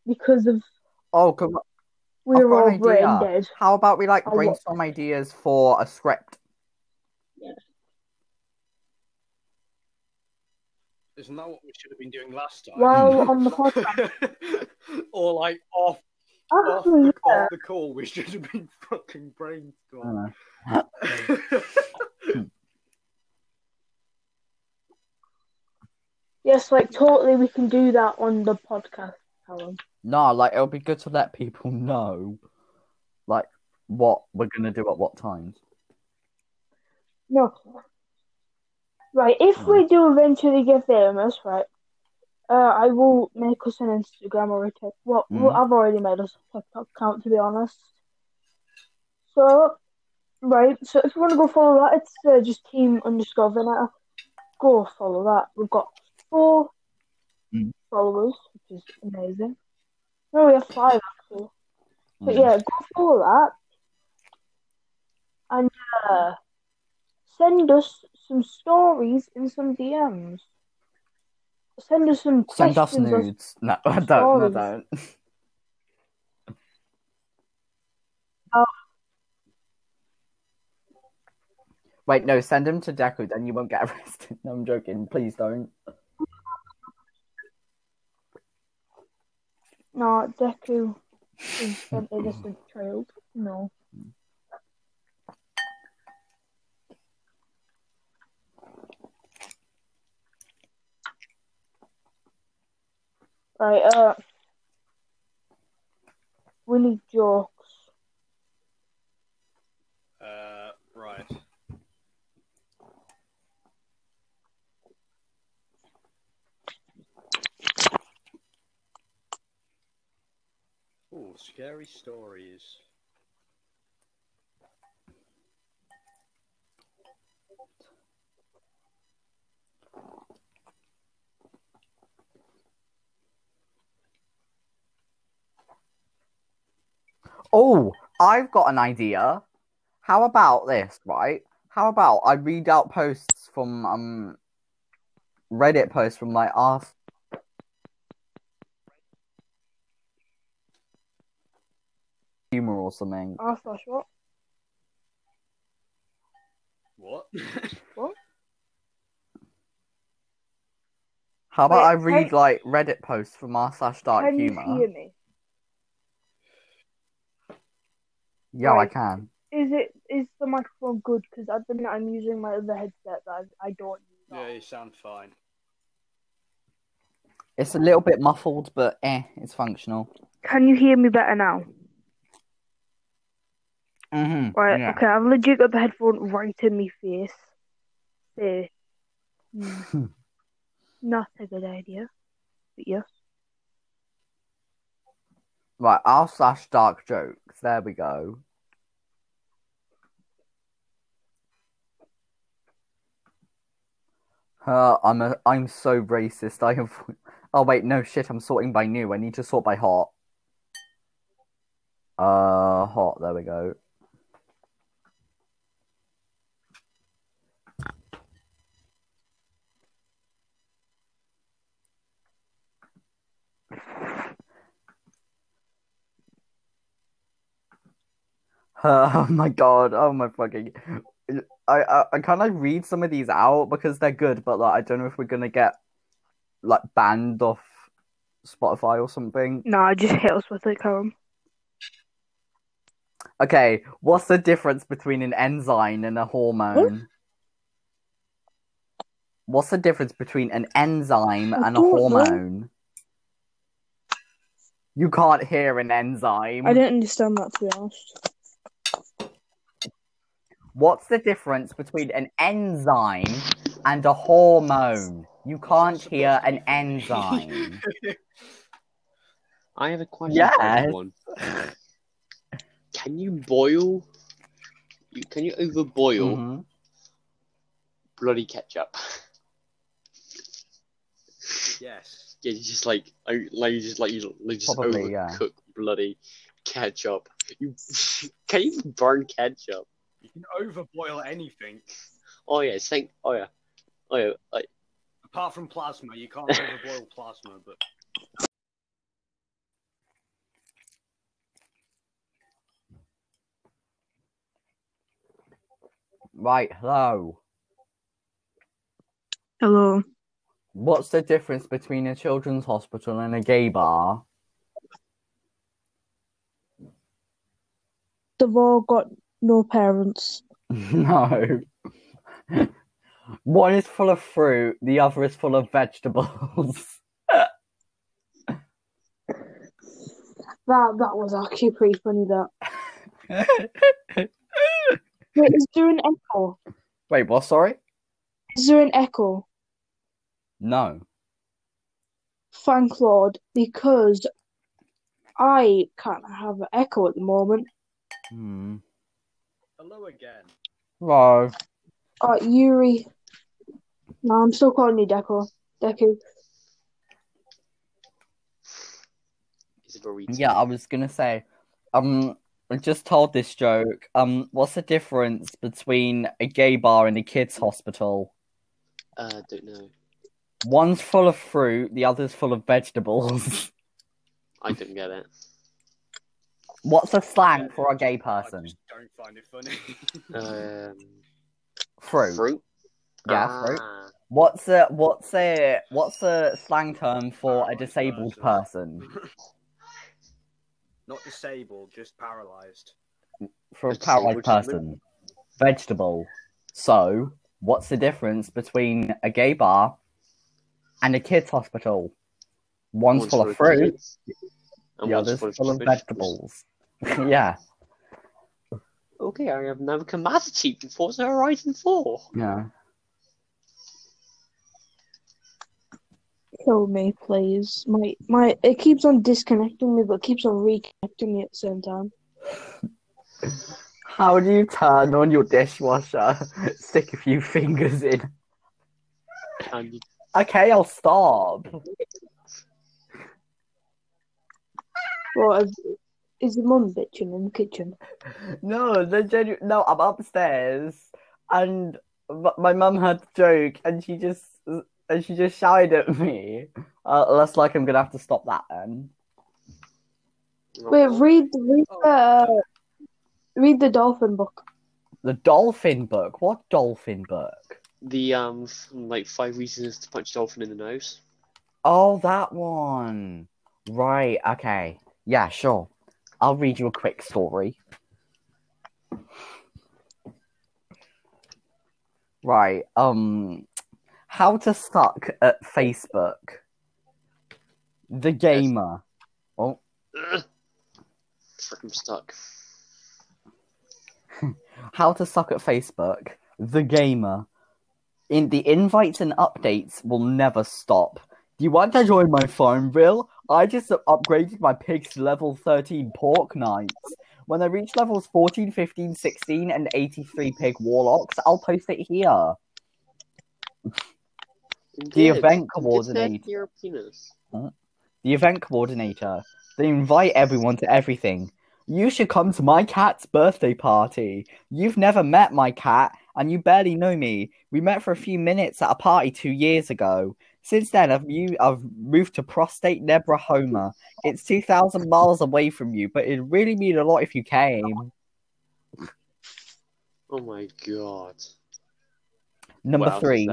because of Oh, come on. we're all brain dead. How about we like brainstorm ideas for a script? Isn't that what we should have been doing last time? Well, on the podcast. or like off, off, the, yeah. off the call, we should have been fucking brainstorming. Yes, like totally we can do that on the podcast, Callum. no, like it'll be good to let people know, like what we're gonna do at what times. No. Right, if we do eventually get famous, right, Uh, I will make us an Instagram or a TikTok. Well, well, Mhm. I've already made us a TikTok account to be honest. So, right. So if you want to go follow that, it's uh, just team underscore Vinetta. Go follow that. We've got four Mhm. followers, which is amazing. No, we have five actually. But Mm. yeah, go follow that. And uh, send us some stories and some DMs. Send us some Send us nudes. No, I don't. No, stories. don't. Oh. Wait, no, send them to Deku, then you won't get arrested. No, I'm joking. Please don't. No, Deku is an innocent child. No. Right, uh, we need jokes. Uh, right. Oh, scary stories. Oh, I've got an idea. How about this, right? How about I read out posts from um Reddit posts from like Ask Humor or something. Ah, slash what? What? How about Wait, I read can- like Reddit posts from r slash dark Can humor? you hear me? Yeah, I can. Is it is the microphone good? Because at the minute I'm using my other headset that I, I don't use. yeah, you sound fine. It's a little bit muffled, but eh, it's functional. Can you hear me better now? Mm-hmm. Right, yeah. okay, I've legit got the headphone right in my face. There. Hmm. Not a good idea. But yes. Right, r slash dark jokes. There we go. Uh, I'm a, I'm so racist. I have. Oh wait, no shit. I'm sorting by new. I need to sort by hot. Uh, hot. There we go. oh my god. Oh my fucking. I I, I kind of read some of these out because they're good, but like I don't know if we're gonna get like banned off Spotify or something. No, Nah, just hit us with it, Callum. Okay, what's the difference between an enzyme and a hormone? What's the difference between an enzyme I and a don't know. hormone? You can't hear an enzyme. I didn't understand that to be honest. What's the difference between an enzyme and a hormone? You can't hear an enzyme. I have a question for Yes. everyone. Can you boil? You, can you overboil Mhm. bloody ketchup? Yes. Yeah, you just like, I- like you just like you like just Probably, yeah. overcook bloody ketchup. You can you even burn ketchup? You can overboil anything. Oh yeah, think. Oh yeah, oh yeah. Like, Apart from plasma, you can't overboil plasma, but Right, hello. Hello. What's the difference between a children's hospital and a gay bar? They've all got no parents. No. One is full of fruit, the other is full of vegetables. That that was actually pretty funny. That. Wait, is there an echo? Wait, what? Sorry? Is there an echo? No. thank Lord, because I can't have an echo at the moment. Hmm. Hello again. Wow. Uh, Yuri. No, I'm still calling you Deco. Deku. Yeah, I was gonna say, um, I just told this joke. Um, what's the difference between a gay bar and a kids' hospital? Uh, don't know. One's full of fruit, the other's full of vegetables. I didn't get it. What's a slang for a gay I person? just don't find it funny. Um, Fruit. fruit. Yeah, fruit. Ah, What's a what's a what's a slang term for a disabled person. person? Not disabled, just paralyzed. For a A paralyzed disabled human? person. Vegetable. So, what's the difference between a gay bar and a kids' hospital? One's, one's full of fruit, and the one's other's full of vegetables. yeah, Okay, I have now become Master Chief in Forza Horizon 4. yeah. Kill me, please. My my it keeps on disconnecting me, but keeps on reconnecting me at the same time. How do you turn on your dishwasher? Stick a few fingers in. You Okay, I'll stop. Well, is your mum bitching in the kitchen? No, the genu- no, I'm upstairs, and my mum had a joke, and she just and she just shouted at me. Uh, looks like I'm gonna have to stop that then. Wait, read read the uh, read the dolphin book. The dolphin book. What dolphin book? the um like five reasons to punch a dolphin in the nose. Oh, that one. Right. Okay. Yeah. Sure. I'll read you a quick story. Right. Um, how to suck at Facebook. The gamer. Oh, Ugh. I'm stuck. how to suck at Facebook. The gamer. In the invites and updates will never stop. Do you want to join my Farmville? I just upgraded my pigs to level 13 pork knights. When I reach levels 14, 15, 16, and 83 pig warlocks, I'll post it here. The event coordinator. The event coordinator. They invite everyone to everything. You should come to my cat's birthday party. You've never met my cat, and you barely know me. We met for a few minutes at a party two years ago. Since then, I've, mu- I've moved to Prostate Nebrahoma. It's 2,000 miles away from you, but it'd really mean a lot if you came. Oh my god. Number What else is three.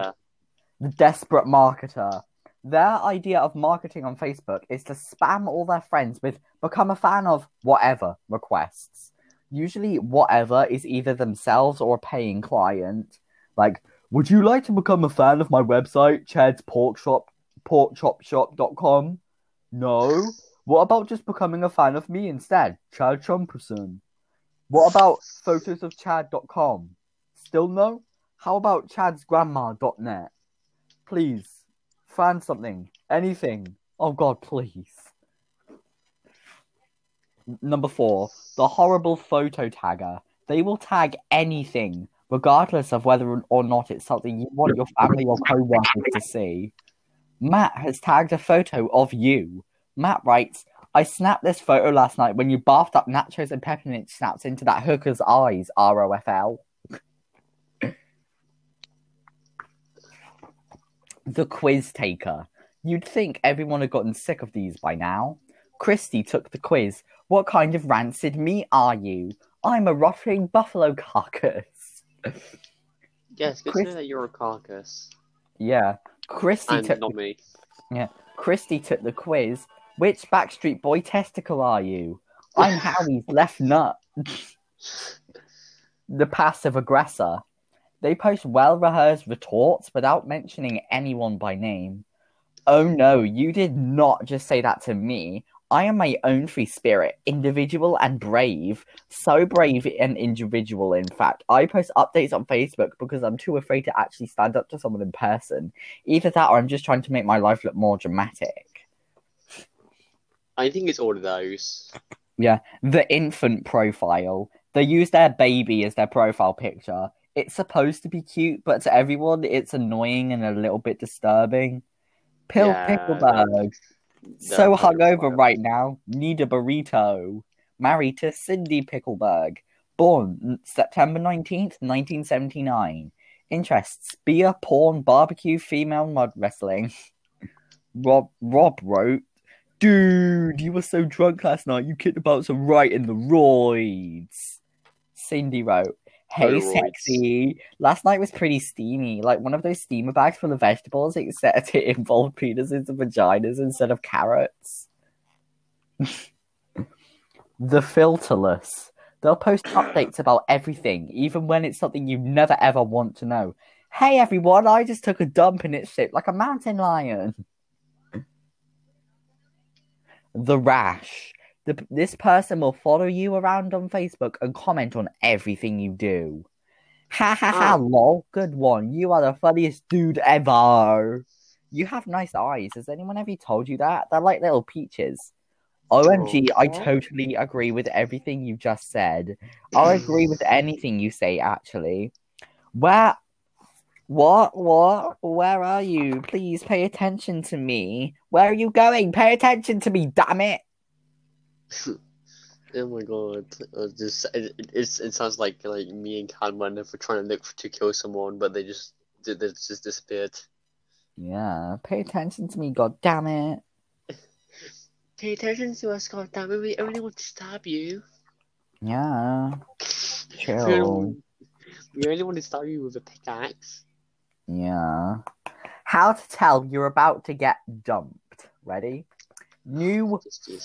the desperate marketer. Their idea of marketing on Facebook is to spam all their friends with become a fan of whatever requests. Usually, whatever is either themselves or a paying client. Like, would you like to become a fan of my website, Chad's Pork Shop, porkchopshop.com? No. What about just becoming a fan of me instead, Chad Chumperson? What about photos of Chad.com? Still no? How about chadsgrandma.net? Please, find something, anything. Oh God, please. Number four, the horrible photo tagger. They will tag anything, regardless of whether or not it's something you want your family or co-workers to see. Matt has tagged a photo of you. Matt writes, I snapped this photo last night when you bathed up nachos and peppermint schnapps into that hooker's eyes, ROFL. The quiz taker. You'd think everyone had gotten sick of these by now. Christy took the quiz. What kind of rancid meat are you? I'm a rotting buffalo carcass. Yes, good Chris- to know that you're a carcass. Yeah. Christy And took not me. yeah. Christy took the quiz. Which Backstreet Boy testicle are you? I'm Howie's left nut. the passive aggressor. They post well rehearsed retorts without mentioning anyone by name. Oh no, you did not just say that to me. I am my own free spirit, individual and brave. So brave and individual, in fact. I post updates on Facebook because I'm too afraid to actually stand up to someone in person. Either that or I'm just trying to make my life look more dramatic. I think it's all of those. Yeah. The infant profile. They use their baby as their profile picture. It's supposed to be cute, but to everyone, it's annoying and a little bit disturbing. Pill Yeah, Pickleberg. that- So hungover right now. Need a burrito. Married to Cindy Pickleberg. Born September 19th, 1979. Interests beer, porn, barbecue, female mud wrestling. Rob Rob wrote, Dude, you were so drunk last night, you kicked about some right in the roids. Cindy wrote, Hey, sexy. Last night was pretty steamy, like one of those steamer bags full of vegetables, except it involved penises and vaginas instead of carrots. the filterless. They'll post updates about everything, even when it's something you never ever want to know. Hey everyone, I just took a dump and it's shaped like a mountain lion. The rash. The, this person will follow you around on Facebook and comment on everything you do. Ha ha ha, Oh. lol. Good one. You are the funniest dude ever. You have nice eyes. Has anyone ever told you that? They're like little peaches. OMG, I totally agree with everything you just said. I agree with anything you say, actually. Where. What? What? Where are you? Please pay attention to me. Where are you going? Pay attention to me, damn it! Oh my god! Uh, just it, it, it's, it sounds like like me and if we're trying to look for, to kill someone, but they just they, just disappeared. Yeah, pay attention to me, god damn it. Pay attention to us, God damn it! We only want to stab you. Yeah, We only, chill. want- we only want to stab you with a pickaxe. Yeah. How to tell you're about to get dumped. Ready? New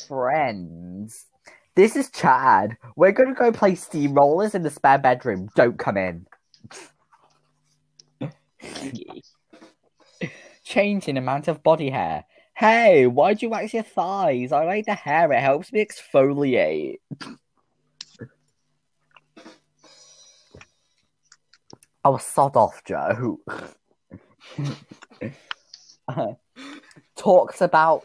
friends. This is Chad. We're gonna go play steamrollers in the spare bedroom. Don't come in. Change in amount of body hair. Hey, why'd you wax your thighs? I like the hair, it helps me exfoliate. I was sod off, Joe. Uh, talks about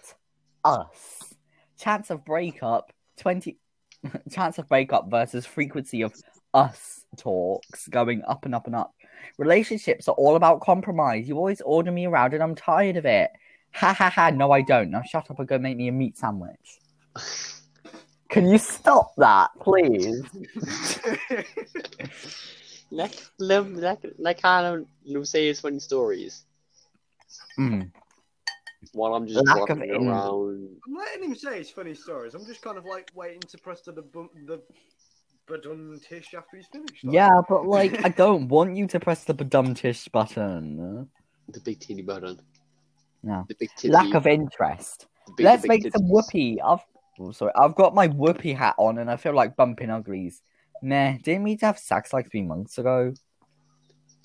us. Chance of breakup, 20. Chance of breakup versus frequency of us talks going up and up and up. Relationships are all about compromise. You always order me around and I'm tired of it. Ha ha ha, no, I don't. Now shut up and go make me a meat sandwich. Can you stop that, please? like like like like Alan will say his funny stories Mm. While I'm just Lack walking in- around. I'm letting him say his funny stories. I'm just kind of like waiting to press the bum- the badun tish after he's finished. like. Yeah, but like, I don't want you to press the badumtish button. The big titty button. No. The big titty. Lack of interest. big, Let's make big some whoopee. I've oh, sorry, I've got my whoopee hat on and I feel like bumping uglies. Nah, didn't we have sex like three months ago?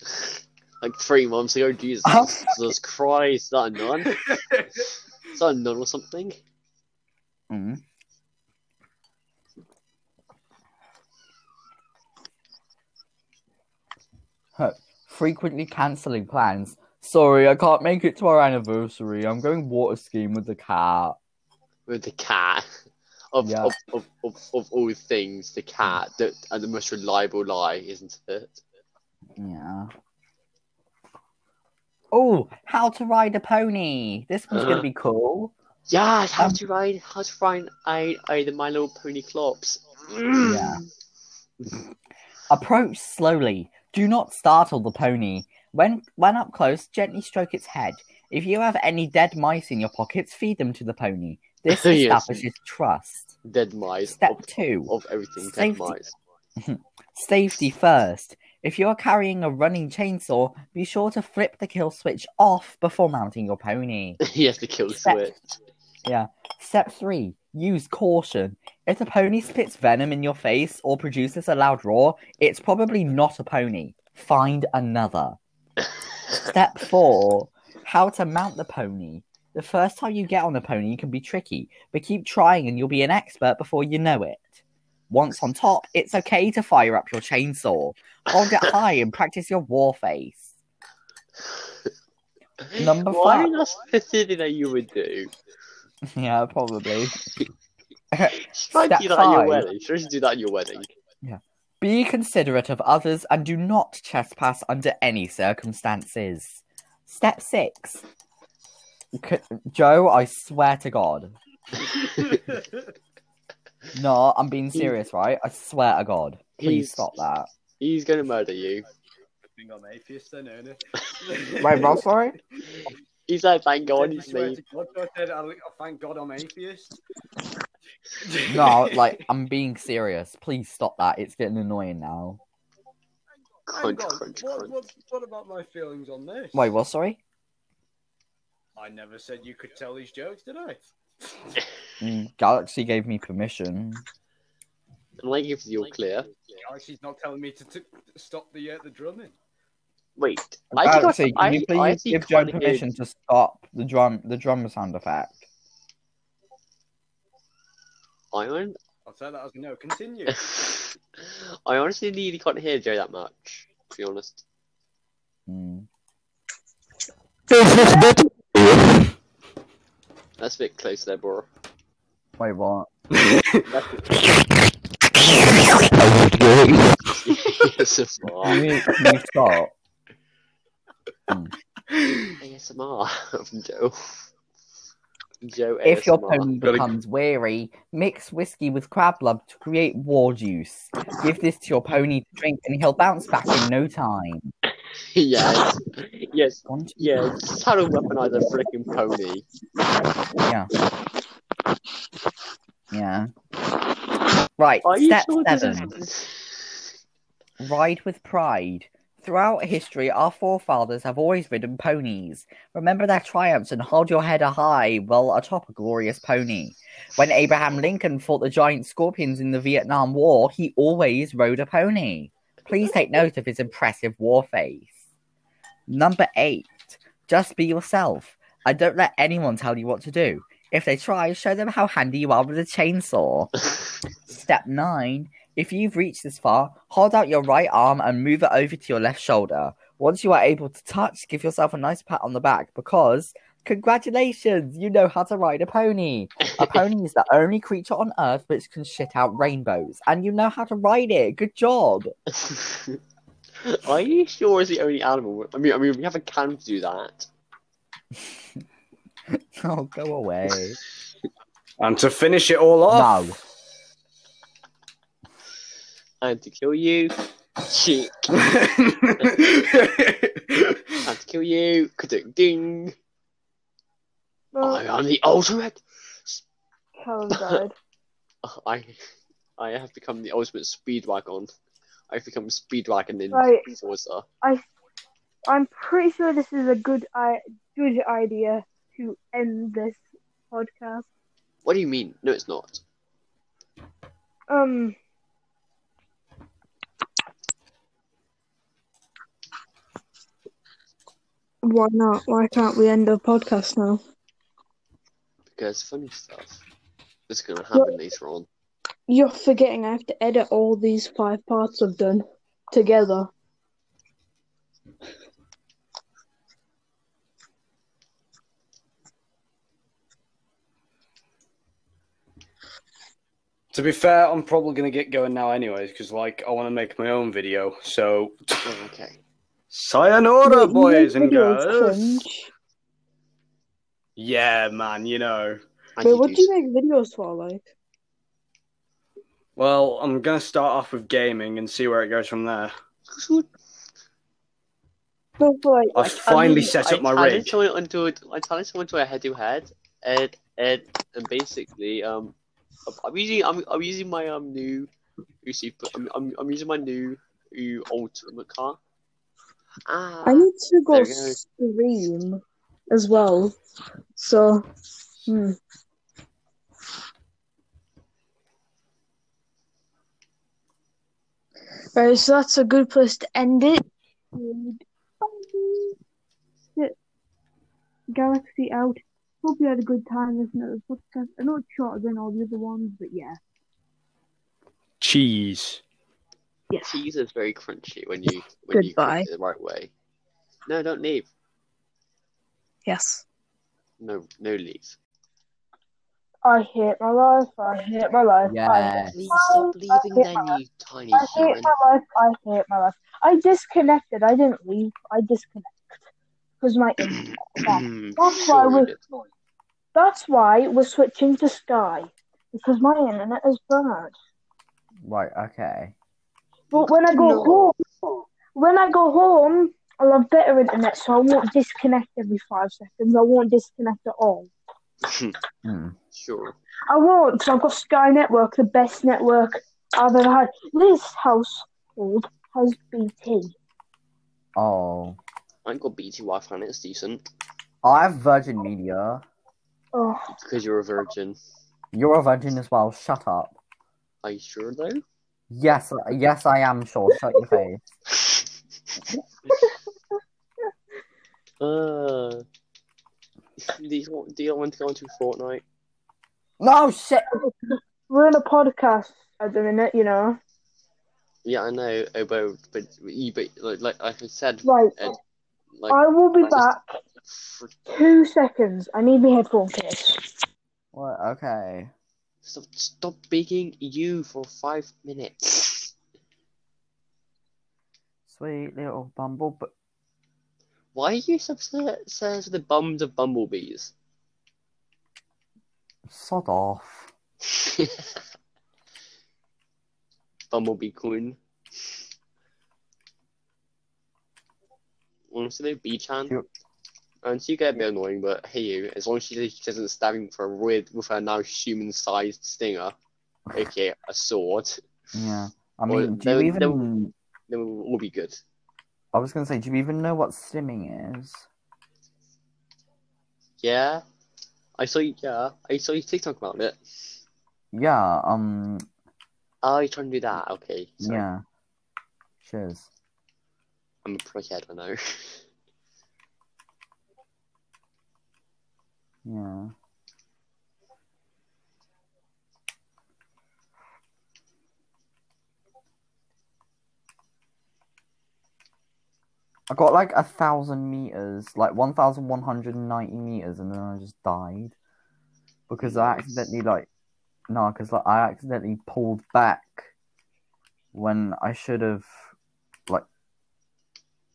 Like three months ago, Jesus, Oh. Jesus Christ, is that a nun? Is that a nun or something? Mm. Huh. Frequently cancelling plans. Sorry, I can't make it to our anniversary. I'm going water skiing with the cat. With the cat. Of, Yeah. of, of, of, of all things, the cat, the, and the most reliable lie, isn't it? Yeah. Oh, how to ride a pony. This one's gonna be cool. Yeah, how Um, to ride, how to ride a, a, the My Little Pony Clops. Yeah. Approach slowly. Do not startle the pony. When when up close, gently stroke its head. If you have any dead mice in your pockets, feed them to the pony. This Yes. establishes trust. Dead mice. Step of, two. of everything, dead mice. Safety first. If you are carrying a running chainsaw, be sure to flip the kill switch off before mounting your pony. he has to kill Step- switch. Yeah. Step 3. Use caution. If the pony spits venom in your face or produces a loud roar, it's probably not a pony. Find another. Step 4. How to mount the pony. The first time you get on a pony can be tricky, but keep trying and you'll be an expert before you know it. Once on top, it's okay to fire up your chainsaw. Hold it high and practice your war face. Number Why five. not specific that you would do? yeah, probably. Try to Step do that at your five. wedding. Try to do that at your wedding. Yeah. Be considerate of others and do not trespass under any circumstances. Step six. C- Joe, I swear to God. No, I'm being serious, right? I swear to God. Please He's- stop that. He's gonna murder you. I think I'm atheist then, ain't it? Wait, what? Sorry? He's like, thank God he's me. to God, I said, I, I thank God I'm atheist. No, like, I'm being serious. Please stop that. It's getting annoying now. Crunch, Hang on, crunch, what, crunch. What, what about my feelings on this? Wait, what? Sorry? I never said you could tell these jokes, did I? Mm, Galaxy gave me permission. And like if you're clear. Galaxy's not telling me to, to stop the uh, the drumming. Wait, I think Galaxy, I, can you I, I please actually give Joe kinda permission to stop the drum the drum sound effect? I, hon- I'll tell that as no. Continue. I honestly really can't hear Joe that much, to be honest. Mm. That's a bit close there, bro. Wait, what? ASMR. Can you, can you stop? ASMR from Joe. Joe If your pony becomes weary, mix whiskey with crab blood to create war juice. Give this to your pony to drink, and he'll bounce back in no time. yes. Yes. Yes. How to weaponize a freaking pony. Yeah. Yeah. Right, Are you step sure this seven. Ride with pride. Throughout history, our forefathers have always ridden ponies. Remember their triumphs and hold your head high while atop a glorious pony. When Abraham Lincoln fought the giant scorpions in the Vietnam War, he always rode a pony. Please take note of his impressive war face. Number eight, just be yourself. And don't let anyone tell you what to do. If they try, show them how handy you are with a chainsaw. Step 9. If you've reached this far, hold out your right arm and move it over to your left shoulder. Once you are able to touch, give yourself a nice pat on the back because, congratulations, you know how to ride a pony. A pony is the only creature on earth which can shit out rainbows, and you know how to ride it. Good job. Are you sure it's the only animal? I mean, I mean, we have a can to do that. Oh, go away. and to finish it all off. No. And to kill you, chick. No. And to kill you, ka-ding, ding. I am the ultimate. Callum died. I, I have become the ultimate speedwagon. I've become speedwagon in Right. Forza. I, I'm pretty sure this is a good I good idea to end this podcast. What do you mean? No, it's not. Um. Why not? Why can't we end the podcast now? Because funny stuff is going to happen later on. You're forgetting I have to edit all these five parts I've done together. to be fair, I'm probably gonna get going now, anyways, because like I want to make my own video. So, okay. Sayonara, Wait, you boys and girls. cringe? Yeah, man. You know. And Wait, what do do you make videos for? Like, Well, I'm gonna start off with gaming and see where it goes from there. no, for like, I've finally set up my I rig. challenged someone onto a, I challenged someone to a head-to-head, and and and basically, um, I'm using I'm, I'm using my um new, you see, I'm, I'm I'm using my new, new ultimate car. Ah, I need to go There we go. stream as well. So, hmm. Right, so that's a good place to end it. Bye. Yeah. Galaxy out. Hope you had a good time listening to the podcast. I know it's shorter than all the other ones, but yeah. Cheese. Yes. cheese is very crunchy when you when you cook it the right way. No, don't leave. Yes. No, no leave. I hate my life. I hate my life. I Yeah. hate Please stop leaving then, you tiny I hate human. my life. I hate my life. I disconnected. I didn't leave. I disconnected because my internet. That's why Sure you we. did. That's why we're switching to Sky because my internet is bad. Right. Okay. But when I go home, when I go home, I'll have better internet, so I won't disconnect every five seconds. I won't disconnect at all. Hmm. Sure. I won't, because I've got Sky Network, the best network I've ever had. This household has BT. Oh, I ain't got BT Wi-Fi and it's decent I have Virgin Media. Oh, because you're a virgin. You're a virgin as well. Shut up. Are you sure though? Yes, yes, I am sure. Shut your face. uh, do you, want- do you want to go into Fortnite? No shit. we're in a podcast at the minute, you know. Yeah, I know, oh, but but you but like like, like I said, Right, uh, like I will be just- back. fr- Two seconds. I need my headphone case. What? Okay. Stop stop being you for five minutes. Sweet little bumble, but Why are you so obsessed with the bums of bumblebees? sod off. Bumblebee Queen. Honestly, B-chan. You- And she get a bit annoying, but hey you, as long as she doesn't stab him for a weird with her now human-sized stinger, okay, a sword, Yeah. I Well, mean, do you even? then we'll, be good. I was gonna say, do you even know what stimming is? Yeah, I saw you. Yeah, I saw you TikTok about it. Yeah. Um. Oh, you're trying to do that? Okay. Sorry. Yeah. Cheers. I'm a pro kid, I know. Yeah. I got like a thousand meters, like one thousand one hundred and ninety meters, and then I just died because I accidentally like no, because like I accidentally pulled back when I should have like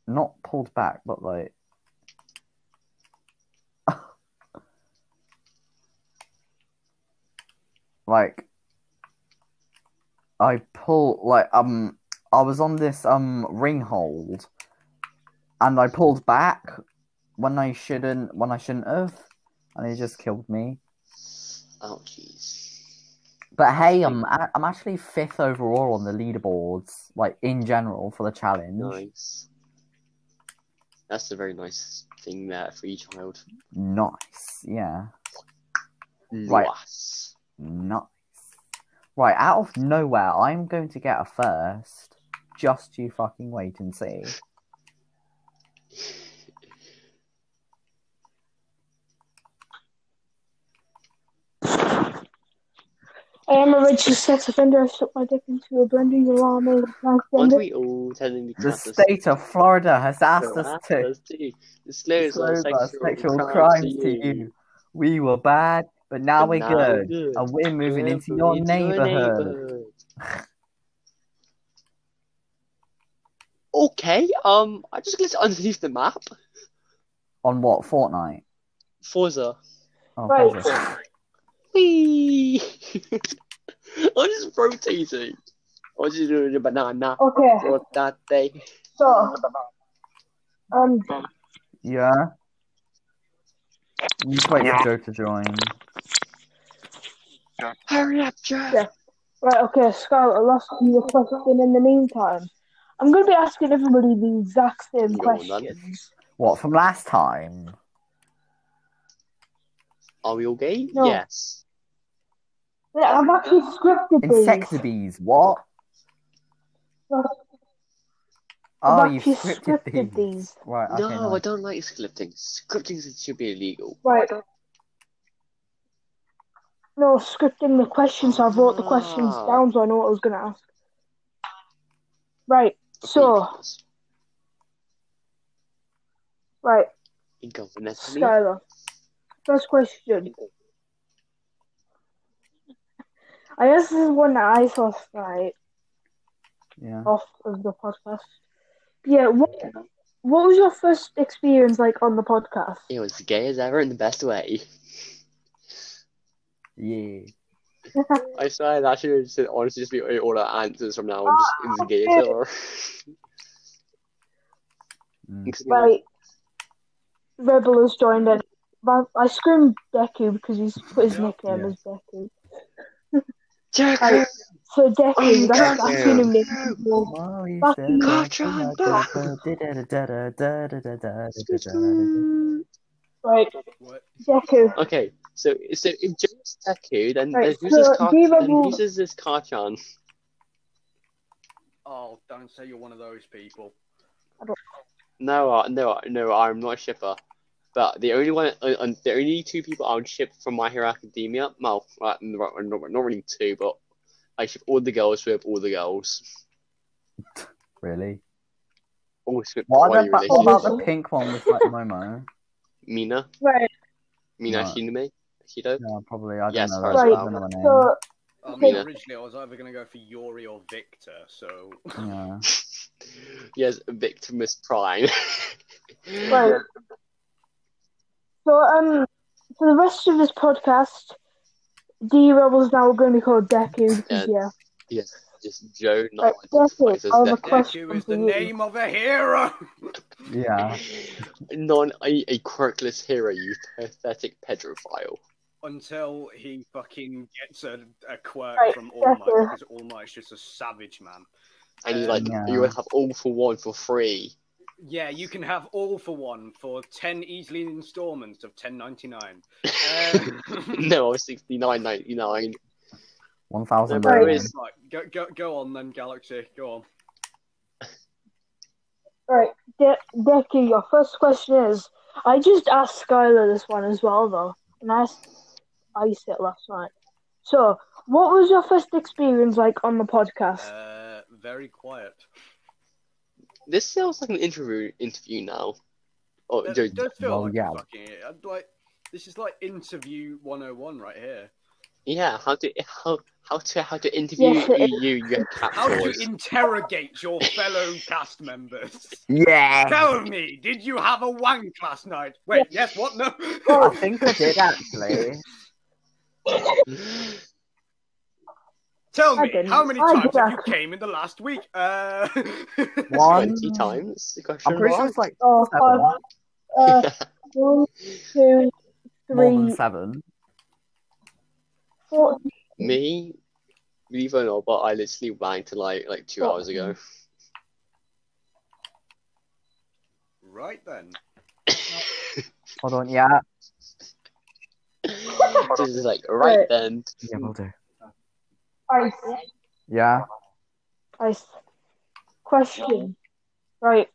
not pulled back, but like like I pull like um I was on this um ring hold and I pulled back when I shouldn't when I shouldn't have and it just killed me. Oh, jeez. But hey, I'm I'm actually fifth overall on the leaderboards, like in general for the challenge. Nice. That's a very nice thing there for each child. Nice, yeah, Right. Nice. Nice. Right, out of nowhere, I'm going to get a first. Just you fucking wait and see. I am a registered sex offender. I stuck my dick into a blender. You are me. Aren't we all technically The classed as state of Florida has asked So us to us disclose our sexual, sexual crimes, crimes to you. We were bad, but now But we're now good, good. and we're moving We're into your moving neighborhood. neighborhood. Okay, um, I just clicked underneath the map. On what Fortnite? Forza. Oh, Right. Forza. Whee! I'm just rotating. I'm just doing a banana Okay, for that day. so um, Yeah. You just wait for Joe to join. Hurry up, Joe. Yeah. right. Okay, Scarlett. I lost you a question in the meantime. I'm going to be asking everybody the exact same Go on, then. questions. What from last time? Are we all gay? No. Yes. Yeah, I've actually scripted these. Insectabees. What? I've Oh, you actually scripted, scripted these. these. Right. Okay. no, I don't like scripting. Scripting should be illegal. Right. No, scripting the questions. So I wrote the questions Ah. down so I know what I was going to ask. Right. So, right, Skylar. First question. I guess this is one that I saw right Yeah. off of the podcast. Yeah, what what was your first experience like on the podcast? It was gay as ever in the best way. Yeah. I swear that should just honestly just be all our answers from now on. Just it's gay as ever. Mm. Right, Rebel has joined in. I screamed Deku because he's put his nickname Yeah. as Deku. Jack, Right, so Deku, Oh, that's, that's Deku. gonna make people. You Fuck said you. that. Right, What? Deku. Okay, so so if Joe's Deku, then, Right, then who's so this car? Diva will- who's this, this Kacchan? Oh, don't say you're one of those people. No, uh, no, no, I'm not a shipper. But the only one, uh, uh, the only two people I would ship from My Hero Academia, well, uh, not, not, not really two, but I ship all the girls with all the girls. Really? All ship What, about, about the pink one with like Momo? Mina, Right, Mina Right. Shiname, Shido. Yeah, probably. I don't Yes, know. right. that- I right. don't know. So I Okay. mean, originally I was either going to go for Yuri or Victor, so. Yeah. Yes, Victimus Prime. Right. So um, for the rest of this podcast, D Rebel's now going to be called Deku because yeah. yes, just Joe Right, not Deku, as I have a Deku. question Deku is the you. name of a hero! Yeah. Non a, a quirkless hero, you pathetic pedrophile. Until he fucking gets a, a quirk Right, from All Might, Deku. because All Might's just a savage man. And you Um, like Yeah. you will have all for one for free. Yeah, you can have all for one for 10 easily installments of 10.99. Uh, no, I was sixty nine ninety nine. One thousand. Right. nine. is- right, go, go, go on then, Galaxy. Go on. Right, De- Deku, your first question is I just asked Skylar this one as well though, and I asked Ice it last night. So, what was your first experience like on the podcast? Uh, very quiet. This sounds like an interview interview now. Oh, It Joe, does feel well, like yeah. fucking I'd like this is like interview 101 right here. yeah, how to how how to how to interview Yes, it you, you, you How to captors. interrogate your fellow cast members. Yeah. Tell me, did you have a wank last night? Wait, yes, what? No. I think I did actually. Tell me, how many I times have you came in the last week? Uh... One. Twenty times? Question I'm pretty sure it's like Oh, seven. uh, one, two, More than seven. four. Me, believe it or not, but I literally wanked like like two Oh. hours ago. right then. Hold on. Yeah. Just like right Right. then. Yeah, we'll do. Ice, Yeah. ice. Question. Right.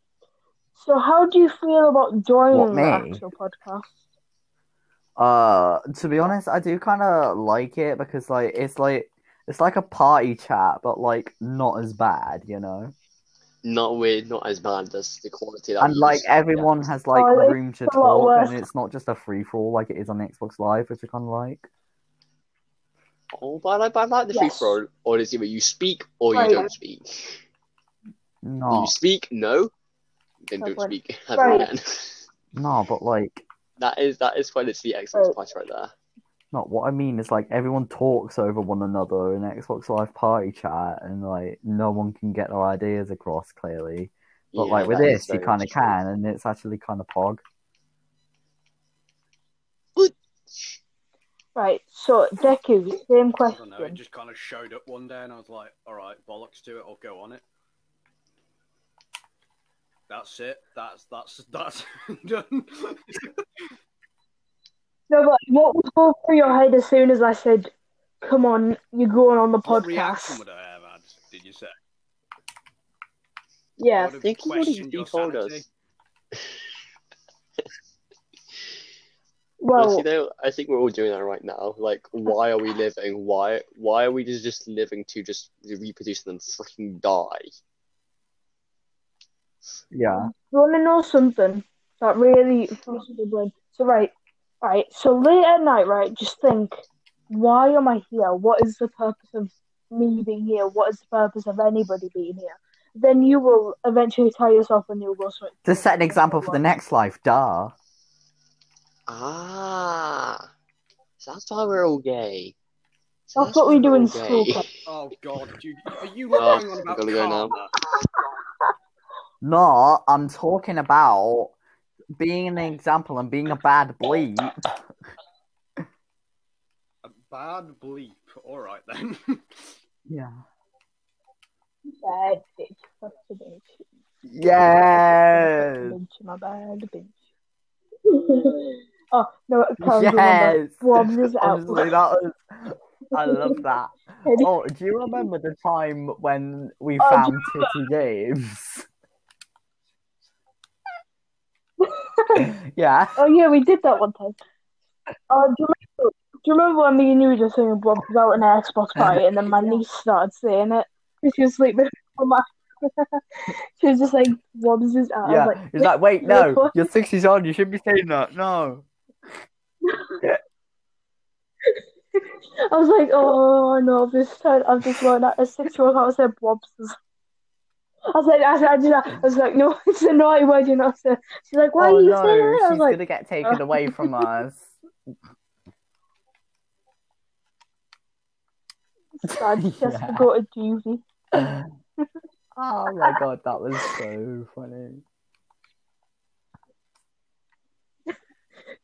So, how do you feel about joining What, the me? actual podcast? Uh, to be honest, I do kind of like it because like it's like it's like a party chat, but like not as bad, you know. Not weird, not as bad as the quality that And like used. everyone has like Oh, room to talk, and it's not just a free for all like it is on Xbox Live, which I kind of like. Oh, but I like, but I like the free Yes. for all. Or it's either you speak or you Right. don't speak. No, You speak, no, then Fair don't point. speak Right. no, but like, that is that is quite literally Xbox Right. Plus right there. Not what I mean is like everyone talks over one another in Xbox Live party chat, and like no one can get their ideas across clearly. But Yeah, like with this, you kind of can, and it's actually kind of pog. Right. So, Deku, same I don't know. It question. just kind of showed up one day, and I was like, "All right, bollocks to it. I'll go on it." That's it. That's that's that's done. No, but what was going through your head as soon as I said, "Come on, you're going on the what reaction podcast"? would I have had? Did you say? Yeah. I think he would've told us. Well, Well, you know, I think we're all doing that right now. Like, why are we living? Why why are we just, just living to just reproduce and then freaking die? Yeah. you want to know something that really flushes your brain? So, right, right. So late at night, right? Just think, why am I here? What is the purpose of me being here? What is the purpose of anybody being here? Then you will eventually tell yourself and you'll go straight. To set an example for the next life, duh. Ah, so that's why we're all gay. So That's what we do in all school, Oh God, you, are you Oh, lying on about gotta go now. karma? No, I'm talking about being an example and being a bad bleep. A bad bleep. All right then. Yeah. Bad bitch. Fuck the bitch. Yes. Bitch, my bad bitch. oh no, Karen, remember. Yes. Wobbs is out. Honestly, that was. I love that. Oh, do you remember the time when we Oh, found Titty Games? yeah. Oh yeah, we did that one time. Oh, do you remember? Do you remember when me and you were just saying Bob was out in an Xbox party, and then my niece started saying it? She was sleeping on my. she was just like, "Wobbs is out." I Yeah. was like, He's like, wait, no, what? your six is on. You shouldn't be saying that. No. I was like, "Oh no, this time I've just learned that a six-year-old how to say Wobbs." Is-" I was like, I, I, just, I was like, no, it's a naughty word, you know. So she's like, why oh are you no, saying that? I she's like, gonna get taken away from us. sad. She has to go to juvie. oh my god, that was so funny.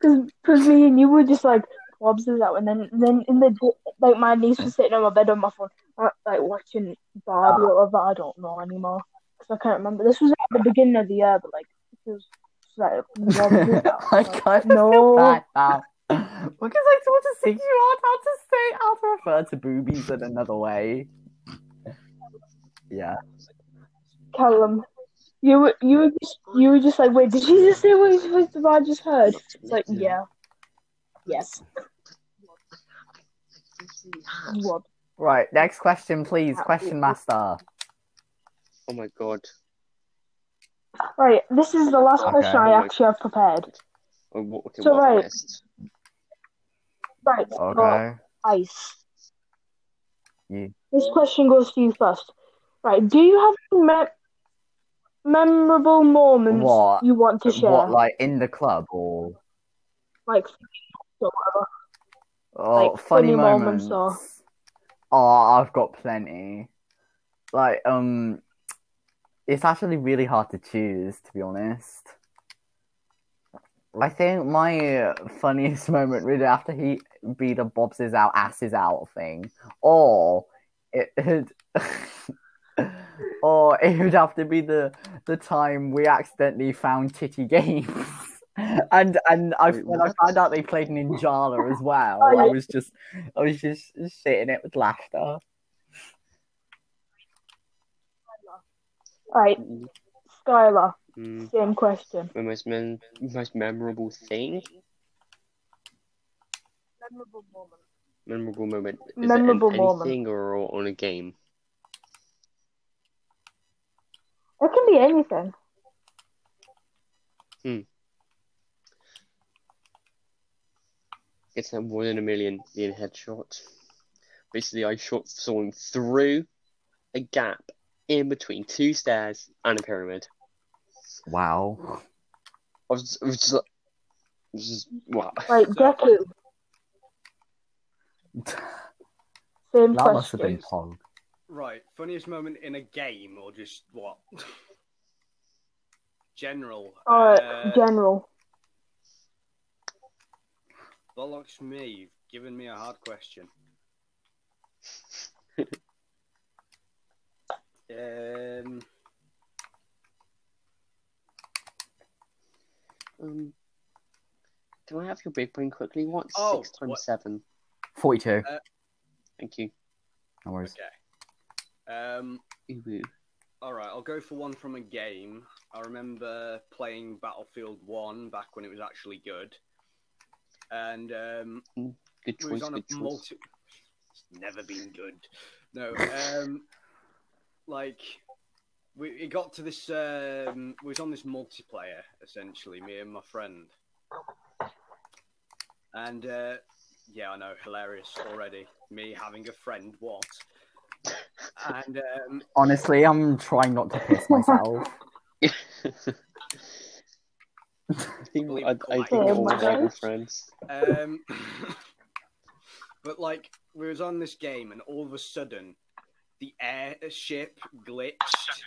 Because me and you were just like, Wobbs is out. And then, then in the like, my niece was sitting on my bed on my phone, uh, like, watching Barbie or whatever. I don't know anymore. Because I can't remember. This was at the beginning of the year, but, like, it was like, Wobbs is. I Like, kind no. feel bad now. Because I told a six year old how to say how to refer to boobies in another way. Yeah. Callum, you were, you were just, you were just like, wait, did you just say what you supposed to I just heard? It's like, yeah. Yes. Wobbs. Right, next question, please. Question master. Oh my god. Right, this is the last Okay. question I actually have prepared. Oh, what, okay, So, what have I right. missed? Right, so Okay. ice. You. This question goes to you first. Right, do you have any me- memorable moments What? you want to share? What, like in the club or like, or whatever. oh, Like, funny, funny moments? moments Oh, I've got plenty. Like, um, it's actually really hard to choose, to be honest. I think my uh, funniest moment really after he be the Bob's is out, ass is out thing, or it, or it would have to be the the time we accidentally found Titty Games, and and I Wait, when I found out they played Ninjala as well, Oh, I was just I was just sitting it with laughter. Right, Skylar, Mm, same question. my most, mem- most memorable thing? Memorable moment. Memorable moment. Is Memorable it an, moment. anything or on a game? It can be anything. Hmm. It's a one in a million million headshot. Basically, I shot someone through a gap in between two stairs and a pyramid. Wow. I was, I was just like, just, wow. Right, Deku, same That must have been Pog. Right, funniest moment in a game or just what? General. Alright, Uh, general. Bollocks me, you've given me a hard question. Um, Um, can I have your big brain quickly? What's Oh, six times what- seven? 42. Thank you. No worries. okay. Um, Ooh, ooh. all right, I'll go for one from a game. I remember playing Battlefield One back when it was actually good, and um, Good we choice. was on Good a choice. multi. It's never been good. No, um, like we it got to this. Um, we was on this multiplayer essentially, me and my friend, and uh, Yeah, I know, hilarious already. Me having a friend, what? And um, Honestly, I'm trying not to piss myself. I think Believe I, I think all my Oh my other friends. Um, but like we was on this game, and all of a sudden, the airship glitched,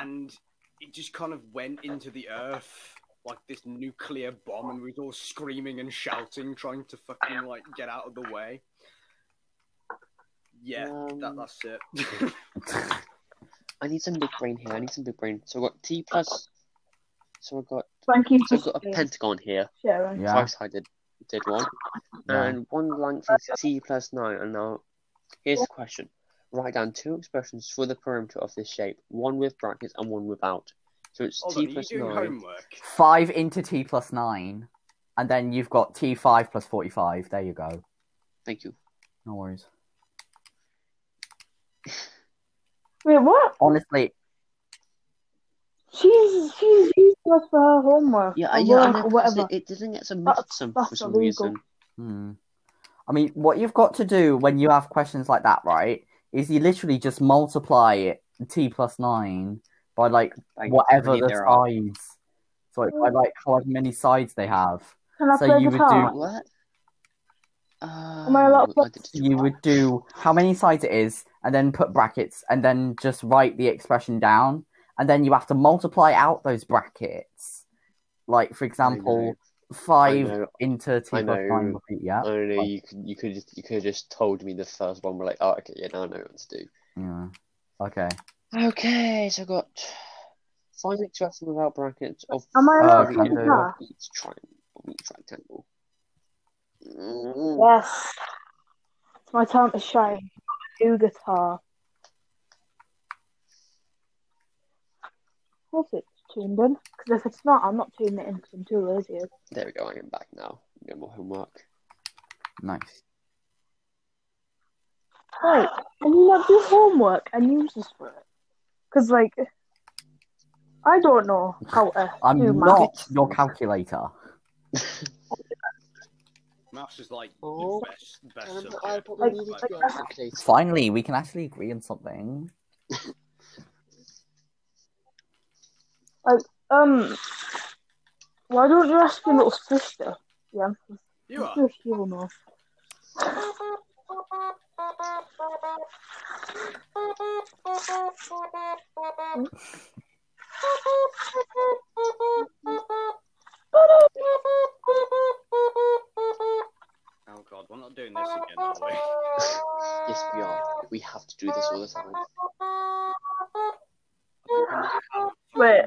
and it just kind of went into the earth like this nuclear bomb, and we was all screaming and shouting, trying to fucking like get out of the way. Yeah, that, Um, that's it. I need some big brain here. I need some big brain. So I got T plus. So I got Thank you so for I've got a pentagon here. sharing. Yeah. Twice I did did one, Yeah. and one length is T plus nine. And now here's the question: Write down two expressions for the perimeter of this shape, one with brackets and one without. So it's Hold T on, are you doing nine. homework? Five into T plus nine, and then you've got T five plus forty-five. There you go. Thank you. No worries. Wait, what? Honestly, She's she's using us for her homework. Yeah, or yeah, I work or because whatever. It, it didn't get submitted That's- some that's for some illegal. reason. hmm. I mean, what you've got to do when you have questions like that, right, is you literally just multiply it T plus nine by like Like, whatever the sides. So like, by mm. like however many sides they have. Can I So play you would guitar? do- What? Am I allowed to Oh, I You would do how many sides it is, and then put brackets, and then just write the expression down, and then you have to multiply out those brackets. Like for example, five know. into T I plus nine know. would yeah. I don't know. You could you could just, you could have just told me the first one. We're like, oh, okay, yeah, now I know what to do. Yeah. Okay. Okay, so I got five expressions without brackets of Am I allowed Uh, to can play each triangle, each rectangle. Mm. Yes. It's my time to shine. Do guitar. Hope it's tuned in. Because if it's not, I'm not tuning it in because I'm too lazy. There we go. I am back now. No more homework. Nice. Right. Can you not do homework and use this for it? Because, like, I don't know how to I'm do not maths. your calculator. Maths is like Oh, the best, best Um, subject. Like- like get that's- a calculator. Finally, we can actually agree on something. Like, um, why don't you ask your little sister? Yeah, You are. sure she will know. Oh god, we're not doing this again, are we? Yes, we are. We have to do this all the time. Wait,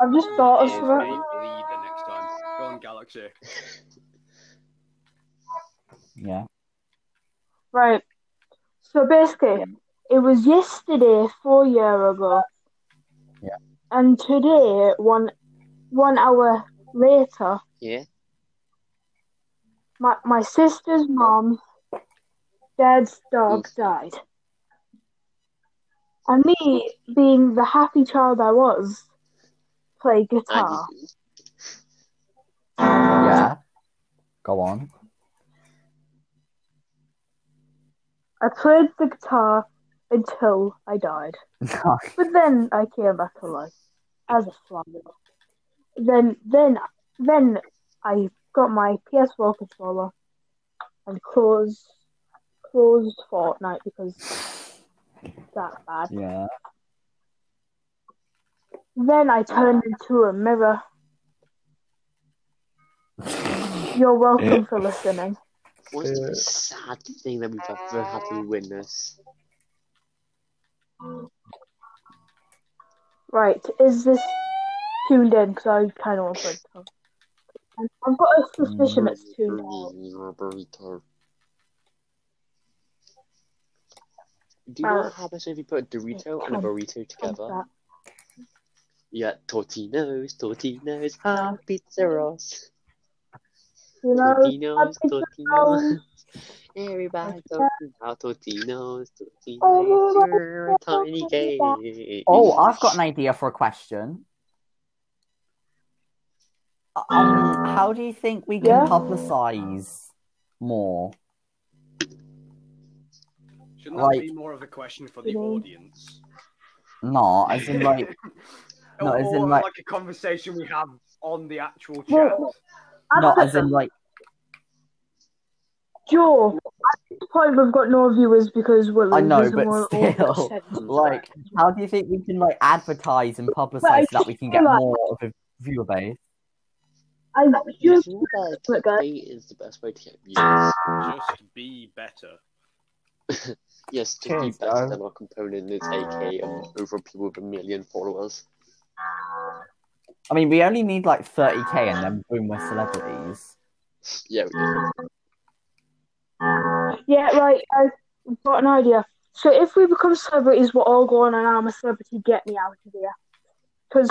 I've just thought of Is something. a leader next time. Go on, Galaxy. Yeah. Right. So basically, it was yesterday, four year ago. Yeah. And today, one one hour later, Yeah. my my sister's mom, dad's dog hmm. died. And me, being the happy child I was, play guitar. Yeah. Go on. I played the guitar until I died. But then I came back to life as a flower. Then, then, then I got my PS4 controller and closed closed Fortnite because that bad. yeah. Then I turned into a mirror. You're welcome for listening. What's the most sad thing that we've ever had to witness? Right, is this tuned in? Because I kind of want to I've got a suspicion it's tuned out. Do you Uh, know what happens if you put a Dorito and a burrito together? Yeah, Tortinos, Tortinos, hot pizzeros. You know, Tortinos, happy Tortinos. Everybody talking about Tortinos, Tortinos, Oh, you're a tiny cake. Oh, I've got an idea for a question. um, how do you think we can Yeah. publicize more? Shouldn't that Like- be more of a question for the audience? No, as in like, No, or as in, like- like... a conversation we have on the actual chat. Well, not as in like, Joe, at this point we've got no viewers because we're I know, but still, oversending. like, how do you think we can like advertise and publicize so that we can get feel like- more of a viewer base? I I just think guys. clickbait is the best way to get views. Just be better. Yes, to be Cheers, better Joe. than our component is AK and over people with a million followers. I mean, we only need like 30k and then boom, we're celebrities. Yeah, we do. yeah, right. I've got an idea. So if we become celebrities, we're all going on and I'm a celebrity. Get me out of here. Because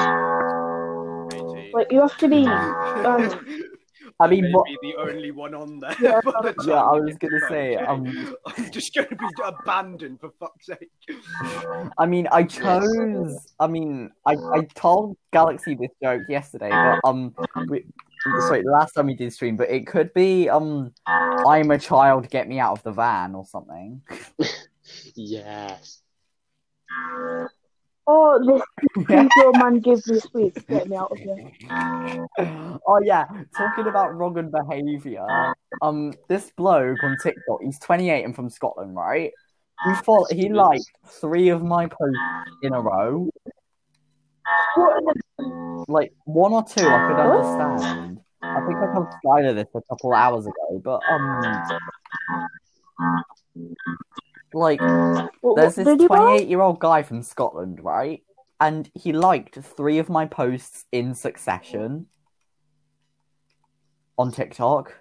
like you have to be. Um, I mean, Maybe what? the only one on there. Yeah, the Yeah, I was gonna to say, 5K. um, I'm just gonna be abandoned for fuck's sake. I mean, I chose. I mean, I, I told Galaxy this joke yesterday, but um, we, sorry, last time we did stream, but it could be um, I'm a child, get me out of the van or something. Yes. Oh, this creepy man gives me sweets. Get me out of here. oh yeah, talking about wrong and behaviour. Um, this bloke on TikTok, he's 28 and from Scotland, right? He follow, he liked three of my posts in a row. Like one or two, I could understand. I think I told Skylar this a couple hours ago, but um, like there's this did he buy? 28 year old guy from Scotland, right? And he liked three of my posts in succession on TikTok.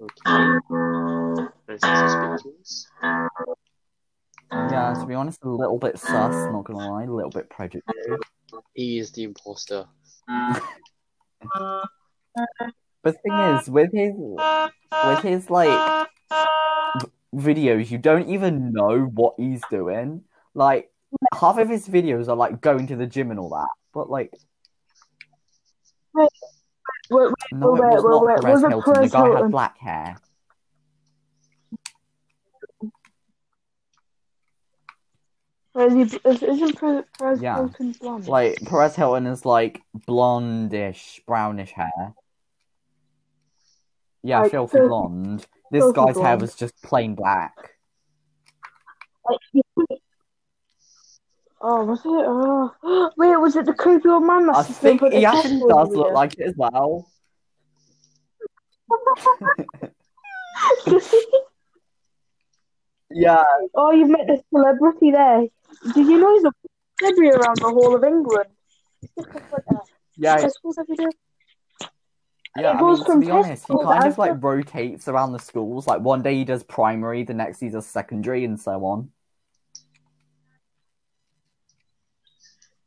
Okay. Nice and suspicious. Yeah, to be honest, a little bit sus, not gonna lie, a little bit prejudiced. He is the imposter. But the thing is, with his with his like v- videos, you don't even know what he's doing. Like half of his videos are like going to the gym and all that, but like Wait, wait, no, it wait, was not Perez was Hilton. The guy had black hair. Is he, is, isn't Perez Perez Yeah. Hilton blonde? Like Perez Hilton is like blondish, brownish hair. Yeah, Like, filthy filthy- blonde. This filthy guy's hair was just plain black. Oh, was it? Oh. Wait, was it the creepy old man I that's been think he actually does look like it as well. Yeah, oh, you've met the celebrity there. Did you know he's a celebrity around the whole of England? yeah, I suppose every day. Yeah, It I mean, to be honest, he kind of like rotates around the schools. Like one day he does primary, the next he does secondary, and so on.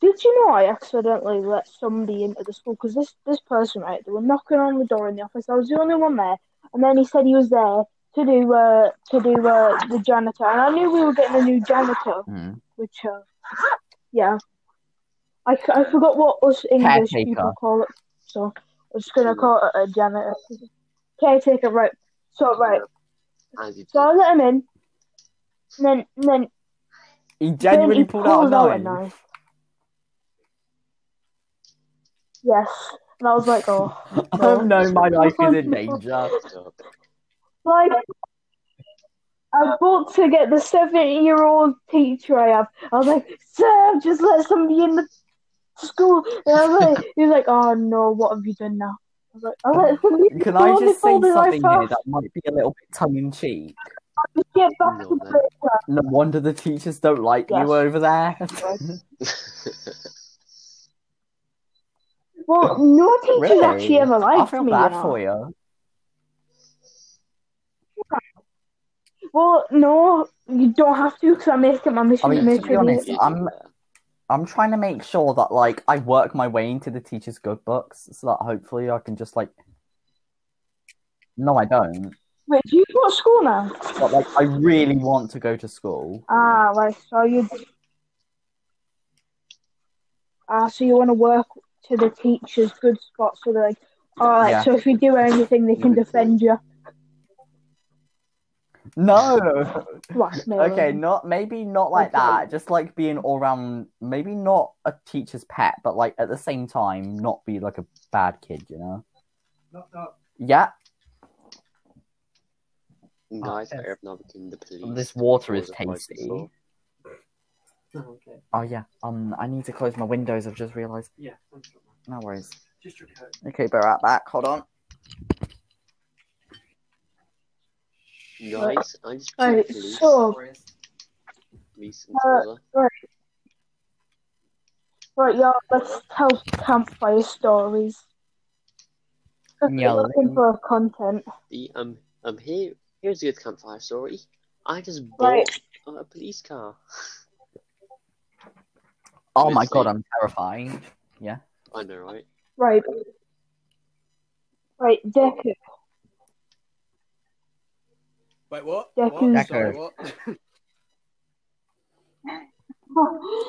Did you know I accidentally let somebody into the school? Because this, this person, right, they were knocking on the door in the office. I was the only one there. And then he said he was there to do uh, to do uh, the janitor. And I knew we were getting a new janitor, Hmm. which, uh, yeah. I, I forgot what us English Caretaker. people call it. So I'm just going to call it a janitor. Caretaker, right. So, right. As he So I let him in. And then, and then He then genuinely he pulled out a out a knife. knife. Yes. And I was like, oh. Oh no, my life is in danger. did. Up. Like, I bought to get the seven-year-old teacher I have. I was like, Sir, just let somebody in the school. And I was like, he was like, oh no, what have you done now? I was like, I let somebody in the Can I just say pulled the knife something here that might be a little bit tongue in cheek? Get back No, to No wonder the teachers don't like Yes. you over there. Well, no teachers really? actually ever I liked feel me. bad you know. for you. Well, no, you don't have to because I make it my mission I to mean, make to be honest, I'm I'm trying to make sure that like I work my way into the teachers' good books so that hopefully I can just like. No, I don't. Wait, do you go to school now? But like, I really want to go to school. Ah, right. So you. Ah, so you want to work to the teachers good spot So they're like, all right, Yeah. so if you do anything, they can defend you. No. What? Okay, not maybe not like Okay. that. Just like being all round. Maybe not a teacher's pet, but like at the same time, not be like a bad kid. You know? Knock, knock. Yeah. Guys, yes. I have now become the police. This water is Because of my tasty. fault. Okay. Oh yeah. Um, I need to close my windows. I've just realised. Yeah, thanks for that. No worries. Just your coat. Okay, be right back. Hold on. Guys, I just Right, police. so Police and Uh, Taylor. right, y'all, let's tell campfire stories. If Yeah, looking for content. The um um here here's a good campfire story. I just bought Right. a police car. Oh my Obviously. god, I'm terrifying. Yeah. I know, right? Right. Right, Deku. Wait, what? Deku. What? Sorry, Deku. what?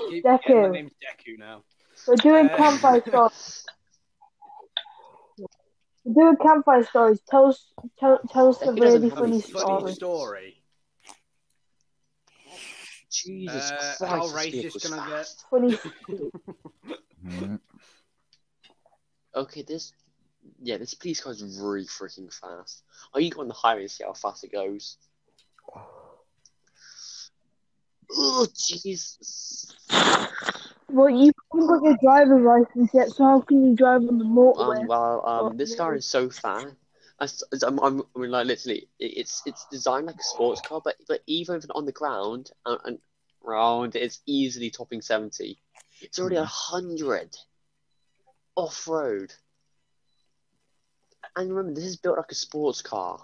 Keep Deku. My name's Deku now. We're doing Uh, campfire stories. We're doing campfire stories. Tell us, tell, tell us a Deku really funny Funny story. story. Jesus Uh, Christ! how this racist vehicle's can I get? fast. Funny. Mhm. Okay, this yeah, this police car is really freaking fast. I can go on the highway and see how fast it goes. Oh Jesus! Well, you haven't got your driver's license yet, so how can you drive on the motorway? Um, well, um, this car is so fast. I, I'm, I'm, I mean, like literally, it's it's designed like a sports car, but but even on the ground and, and round, it's easily topping seventy. It's already a hundred off road. And remember, this is built like a sports car,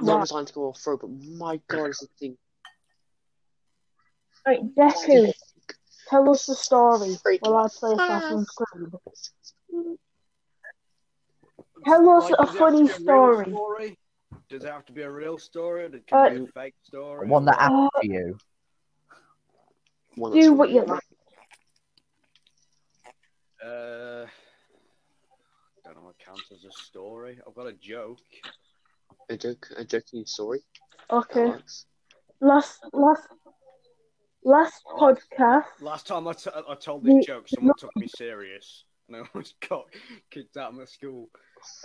not Wow. designed to go off road. But my God, is this thing. Right, Deku, tell us the story while I play Assassin's Creed. Tell us Like, a does it have funny a real story. story? Does it have to be a real story? Or can Uh, be a fake story? One that or- happened to you. Do what you like. Uh, don't know what counts as a story. I've got a joke. A joke, a joking story. Okay. Alex. Last, last, last podcast. Last time I, t- I told this The- joke, someone took me serious, and I almost got kicked out of my school.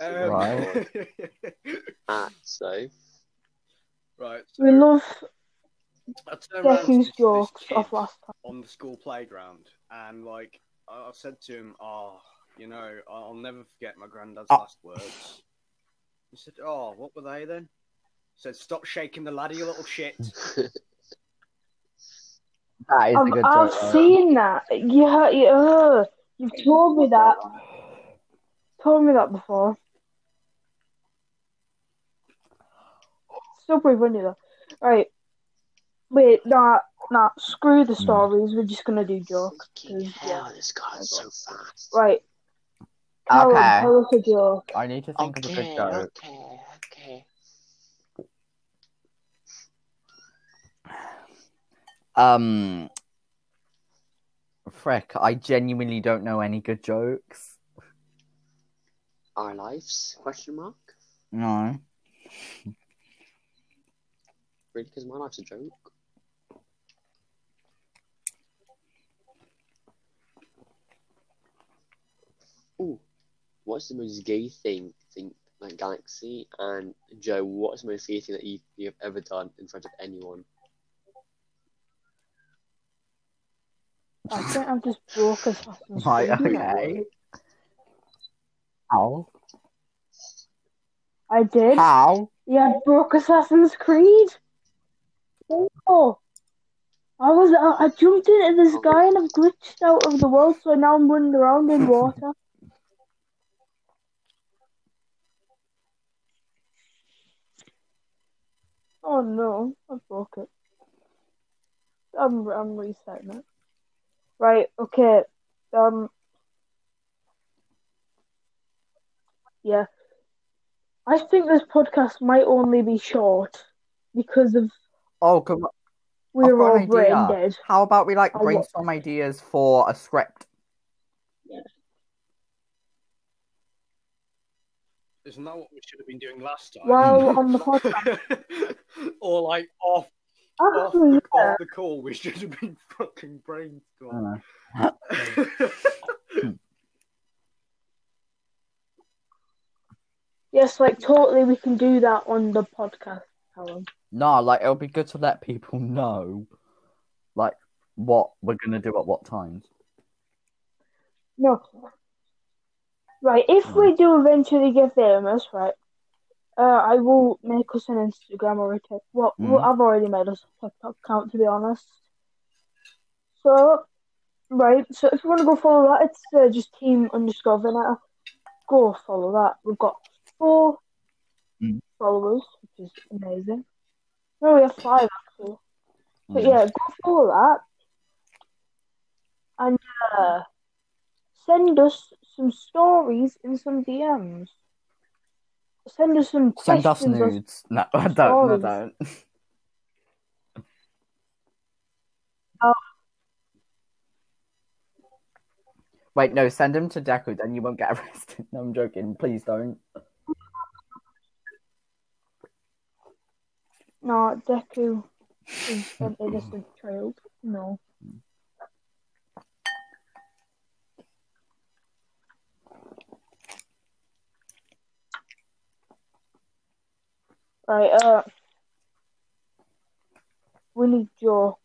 Um, Right. Ah, so right. We so love I turned around to Deku's this- this jokes kid of last time. on the school playground, and like I I said to him, "Oh, you know, I'll never forget my granddad's Oh. last words." He said, "Oh, what were they then?" He said, "Stop shaking the ladder, you little shit." That is a I've, good I've joke. though. seen that. Yeah, yeah. You've told me that. Told me that before. Still pretty funny though. Right. Wait, nah, nah. Screw the hmm. stories. We're just gonna do jokes. fucking Yeah. this car is so fast. Right. Callum, Okay. tell us a joke. I need to think of a good Okay, joke. okay, okay. Um, Frick, I genuinely don't know any good jokes. Our lives? Question mark. No. Really? Because my life's a joke. Ooh, what's the most gay thing? Think like Galaxy and Joe. What's the most gay thing that you you've ever done in front of anyone? I think I've just broke Assassin's Right, okay. How? I did. How? Yeah, I broke Assassin's Creed. Oh. I was I, I jumped into the sky oh. and I've glitched out of the world, so now I'm running around in water. Oh no, I broke it. I'm I'm resetting it. Right, okay. Um Yeah. I think this podcast might only be short because of Oh, come on. we're all brain dead. How about we like brainstorm ideas for a script? Isn't that what we should have been doing last time? Well, on the podcast. or like off, off, Actually, the, yeah. off the call, we should have been fucking brainstorming. Yes, like totally, we can do that on the podcast, Callum. no, like it'll be good to let people know, like what we're gonna do at what times. No. Right, if we do eventually get famous, right, uh, I will make us an Instagram or a TikTok. Well, well, Mhm. I've already made us a TikTok account, to be honest. So, right, so if you want to go follow that, it's uh, just team underscore Vanetta. Go follow that. We've got four Mhm. followers, which is amazing. No, we have five, actually. But Mhm. yeah, go follow that. And uh, send us some stories and some DMs. Send us some Send us nudes. No, I don't. No, stories. don't. Oh. Wait, no, send them to Deku, then you won't get arrested. No, I'm joking. Please don't. No, Deku is an innocent child. No. Right, uh, we need jokes.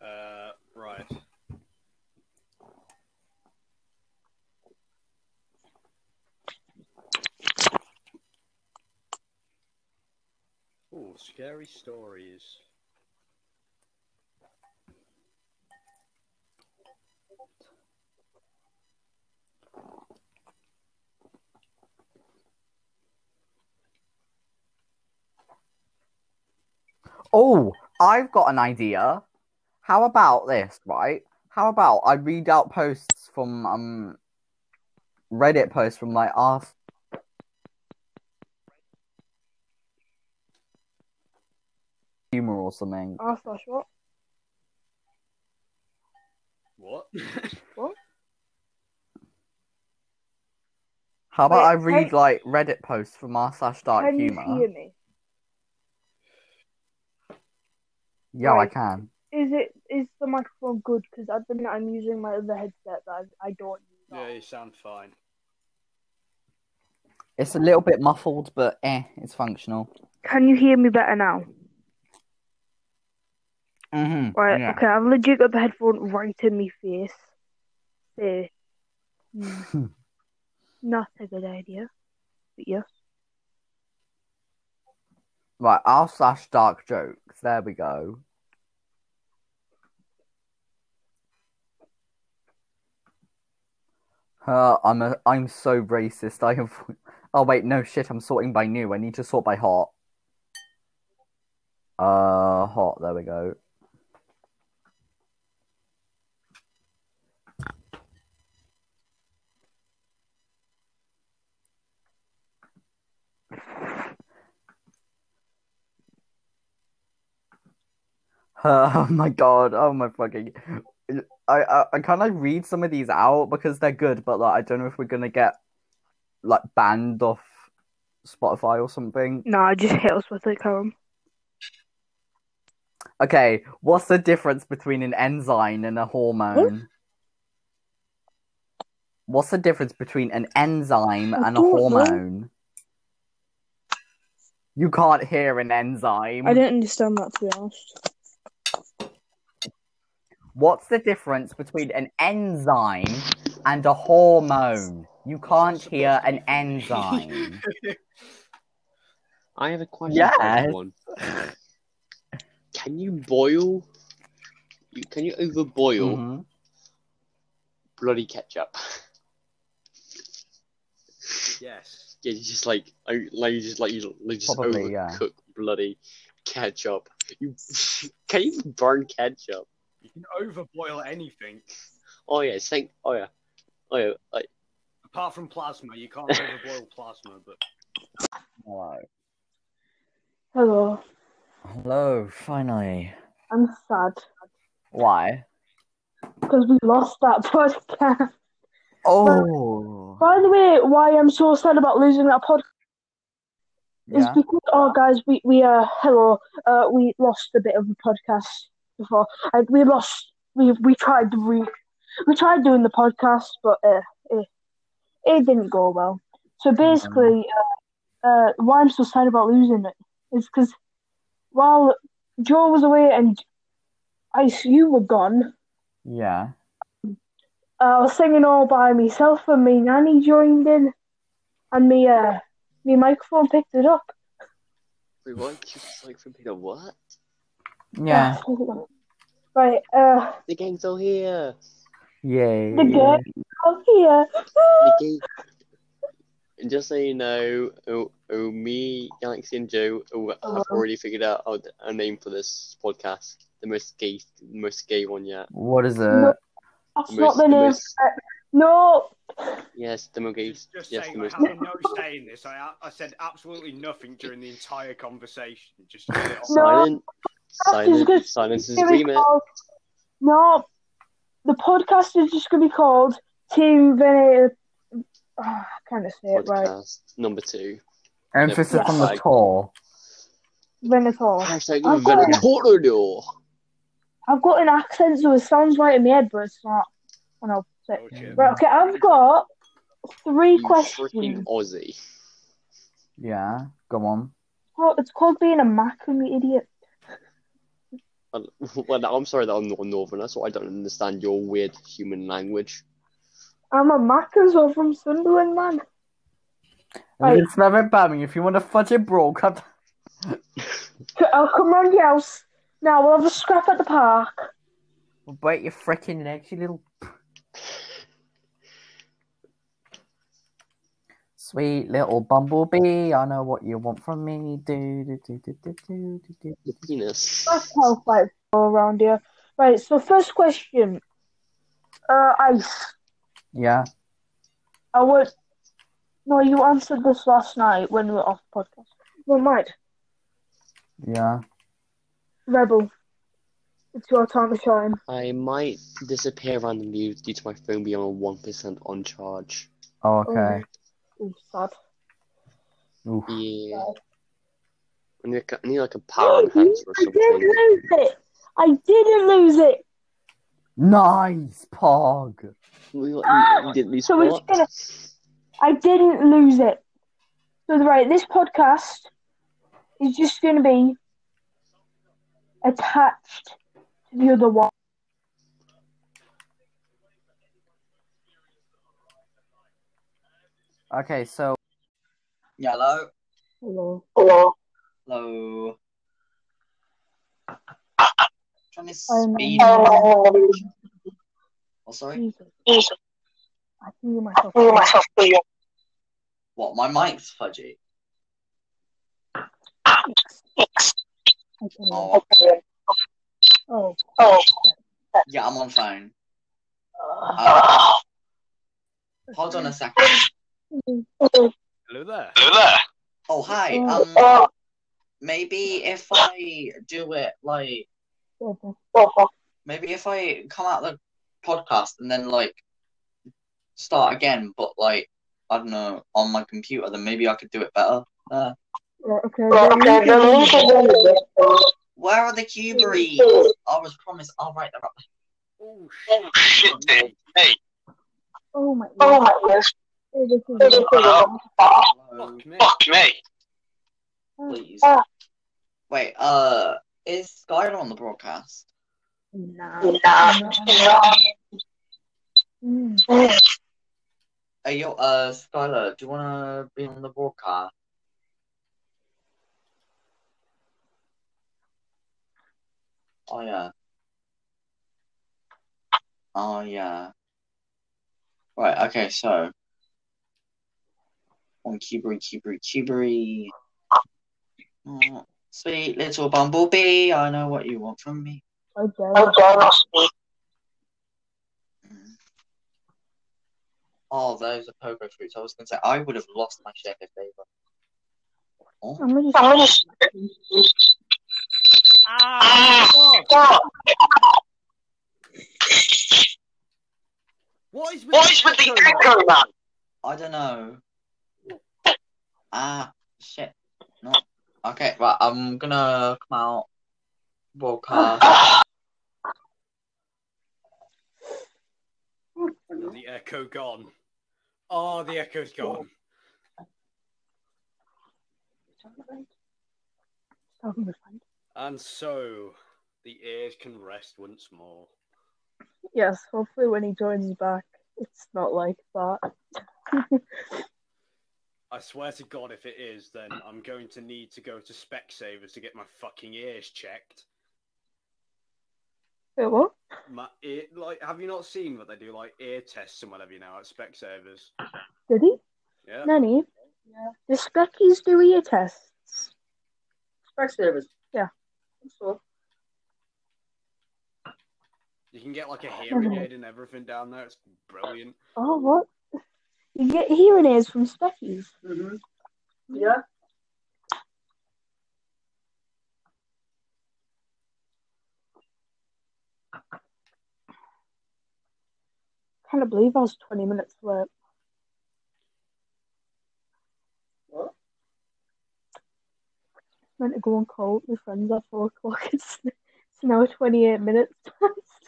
Uh, right. Ooh, scary stories. Oh, I've got an idea. How about this, right? How about I read out posts from um Reddit posts from like Ask Humor or something. R slash what? What? How about Wait, I read can- like Reddit posts from r slash dark Can you humor? hear me? Yeah, I can. Is it is the microphone good? Because at the minute I'm using my other headset that I, I don't use. yeah, you sound fine. It's a little bit muffled, but eh, it's functional. Can you hear me better now? Mm-hmm. Right, yeah. okay, I've legit got the headphone right in my face. There. Hmm. Not a good idea. But yes. Right, r slash dark jokes. There we go. Uh, I'm a, I'm so racist. I have. Oh wait, no shit. I'm sorting by new. I need to sort by hot. Uh, hot. There we go. oh my god. Oh my fucking. I I, I kind of read some of these out because they're good, but like I don't know if we're gonna get like banned off Spotify or something. Nah, just hit us with it, Callum. Okay, what's the difference between an enzyme and a hormone? What's the difference between an enzyme I and a don't know. hormone? You can't hear an enzyme. I didn't understand that, to be honest. What's the difference between an enzyme and a hormone? You can't hear an enzyme. I have a question Yes. for everyone. Can you boil? You, can you overboil Mhm. bloody ketchup? Yes. Yeah, you just like, I- like you just like you just Probably, yeah. overcook bloody ketchup. You can you burn ketchup? You can overboil anything. Oh yeah, thank. Oh yeah, oh yeah. Like, Apart from plasma, you can't overboil plasma, but Hello. Hello. Hello, finally. I'm sad Why? because we lost that podcast. Oh. By the the way, why I'm so sad about losing that podcast is Yeah. because oh guys, we we uh hello uh we lost a bit of the podcast before. Like we lost we we tried to re we tried doing the podcast, but uh, it it didn't go well. So basically, uh, uh why I'm so sad about losing it is because while Joe was away and Ice you were gone, Yeah. I was singing all by myself and me nanny joined in, and me uh me microphone picked it up. Wait, what? You just like from Peter, what? Yeah. Right, uh, The gang's all here. Yay. The gang? oh here. The gang. And just so you know, oh, oh, me, Galaxy, and Joe oh, have Hello. already figured out a, a name for this podcast. The most gay, the most gay one yet. What is it? No. That's The not most- the the name. most- No. Yes, the most gay. Just, just yes, saying, the I most. have no say in this. I, I said absolutely nothing during the entire conversation. Just get it. No. Silent, That's just good. silence is It's agreement. called- No. The podcast is just going to be called Team Venator. Oh, I can't say it right. Number two. Emphasis Yeah. on the tour. Venator. Hashtag I've got it. Venator. I've got an accent, so it sounds right in my head, but it's not. And I'll say. Oh, shit. Right, okay, I've got three You questions. freaking Aussie. Yeah. Go on. Oh, it's called being a Mackem, you idiot. Well, well, I'm sorry that I'm not a northerner, so I don't understand your weird human language. I'm a Mackem, so I'm from Sunderland, man. Right. It's never about me. If you want to fudge it, bro, cut. I'll come round your house. Now we'll have a scrap at the park. Break your freaking legs, you little. Sweet little bumblebee, I know what you want from me. Do, do, do, do, do, do, do, do. The penis. That's how fights go around here. Right, so first question. Uh, Ice. Yeah. I would. No, you answered this last night when we were off podcast. Well, mind. Yeah. Rebel. It's your time to shine. I might disappear randomly due to my phone being on 1% on charge. Oh, okay. Ooh, sad. Oof. Yeah. I need, like a- I need like a power I enhancer or didn't lose it. I didn't lose it. Nice, Pog. You, you, Ah, you didn't lose so it's gonna- I didn't lose it. So right, this podcast is just going to be attached to the other one. Okay, so Yeah, hello. Hello. Hello. Hello. Trying to speed. Oh, Oh, sorry. Jesus. Jesus. I hear myself. Oh, myself for you. What? My mic's fudgy. I don't know. Oh, Oh. Oh, yeah, I'm on phone. Uh, Uh, hold on a second. Hello there. hello there. Oh, hi. Oh. Um, Oh, maybe if I do it like, oh, maybe if I come out the podcast and then like start again, but like I don't know on my computer, then maybe I could do it better. Uh, right, okay. oh, then okay, you then we can- can do this. where are the cuberies? I was promised. I'll write them up. Oh, Oh, shit, dude. Hey. Oh my Oh, my goodness. Fuck me. Please. Oh. Wait. Uh, is Skylar on the broadcast? Nah. Nah. Nah. Mm. Mm. Hey, yo, uh, Skylar, do you wanna be on the broadcast? Oh yeah. Oh yeah. Right. Okay. So. On Cubery, Cubery, Cubery. Oh, sweet little bumblebee, I know what you want from me. Okay. Oh, dare not speak. Those are pogo fruits. I was gonna say I would have lost my share if they were. Oh, I'm gonna I'm gonna Ah, stop. What is with What the is with the echo, man? I don't know. Ah, shit. No. Okay, right. I'm gonna come out. Broadcast. The echo gone. Oh, the echo's gone. Talking with friends. And so the ears can rest once more. Yes, hopefully when he joins back, it's not like that. I swear to God, if it is, then I'm going to need to go to Specsavers to get my fucking ears checked. Wait, what? My ear, like, have you not seen what they do, like ear tests and whatever you know at Specsavers? Did he? Yeah. Nanny? Yeah. The Speckies do ear tests. Specsavers. Yeah. So, You can get like a hearing aid and everything down there. It's brilliant. Oh, what? You get hearing aids from Speckies. hmm Yeah. Can't believe I was 20 minutes late. What? Meant to go and call my friends at 4 o'clock. It's, it's now 28 minutes past.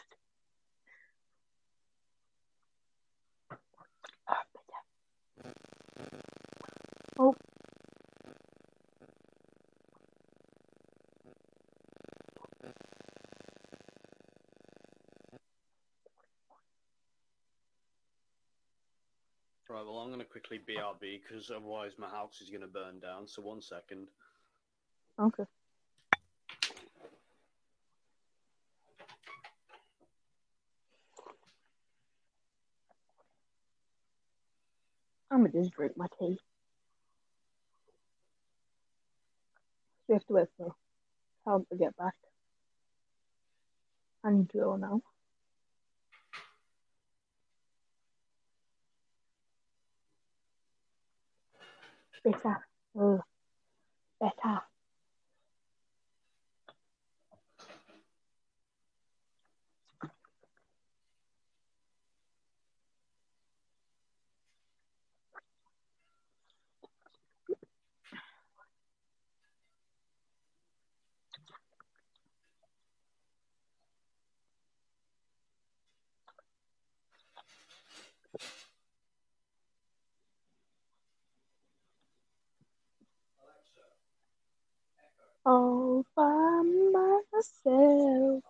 Oh. Right, well, I'm going to quickly BRB because otherwise my house is going to burn down. So, one second. Okay. I'm gonna just drink my tea. We have to wait for Tom to get back. And Joe now. Better. Ugh. Better. All by myself.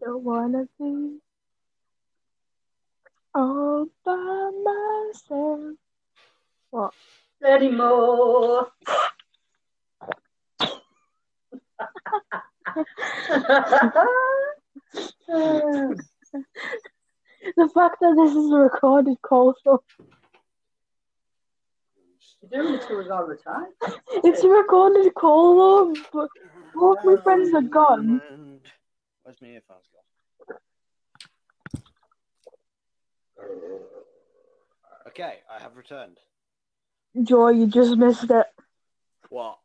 Don't wanna be all by myself. What? Anymore. the fact that this is a recorded call, so You're doing it to us all the time. it's a recorded call, though. But both my friends are gone. And where's my earphones gone? Okay, I have returned. Joy, you just missed it. What?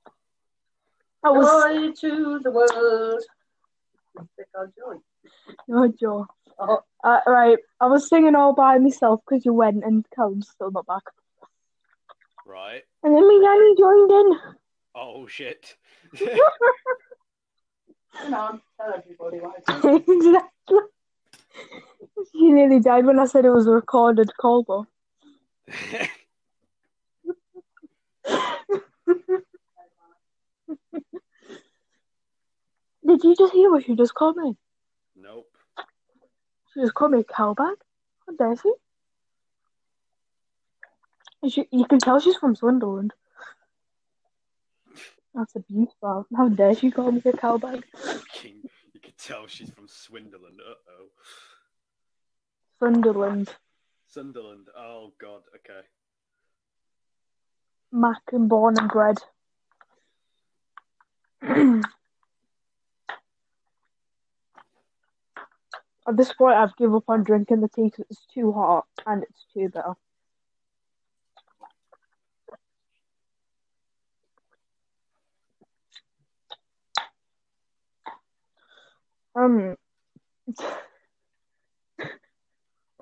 I was Joy to the world. Stick on joy. no Joe. Oh, Uh, right, I was singing all by myself because you went and Callum's still not back. Right. And then my nanny joined in. Oh shit. come on, tell everybody what I exactly. She nearly died when I said it was a recorded call, though. Did you just hear what she just called me? nope. She just called me a cowbag. How dare she? She? You can tell she's from Sunderland. That's abuse, wow. How dare she call me a cowbag? You can tell she's from Swindon. Uh oh. Sunderland. Sunderland. Oh god. Okay. Mac and born and bred. At this point, I've given up on drinking the tea because it's too hot and it's too bitter. Um,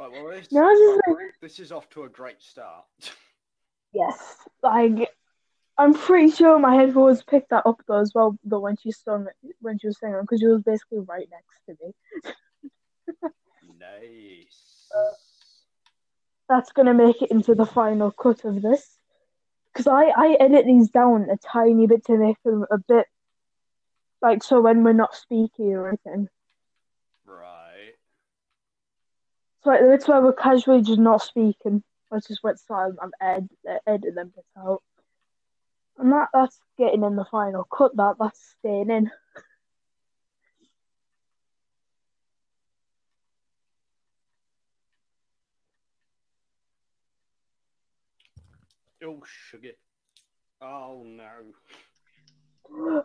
Right, well, this, No, was like, this is off to a great start. yes, like I'm pretty sure my headphones picked that up though as well. Though when she sung when she was singing, because she was basically right next to me. nice. That's gonna make it into the final cut of this, because I I edit these down a tiny bit to make them a bit like so when we're not speaking or anything. Right. So like bits where we're casually just not speaking, I just went silent. I'm ed edit them bits out, and that that's getting in the final cut. That that's staying in. Oh, sugar. Oh, no.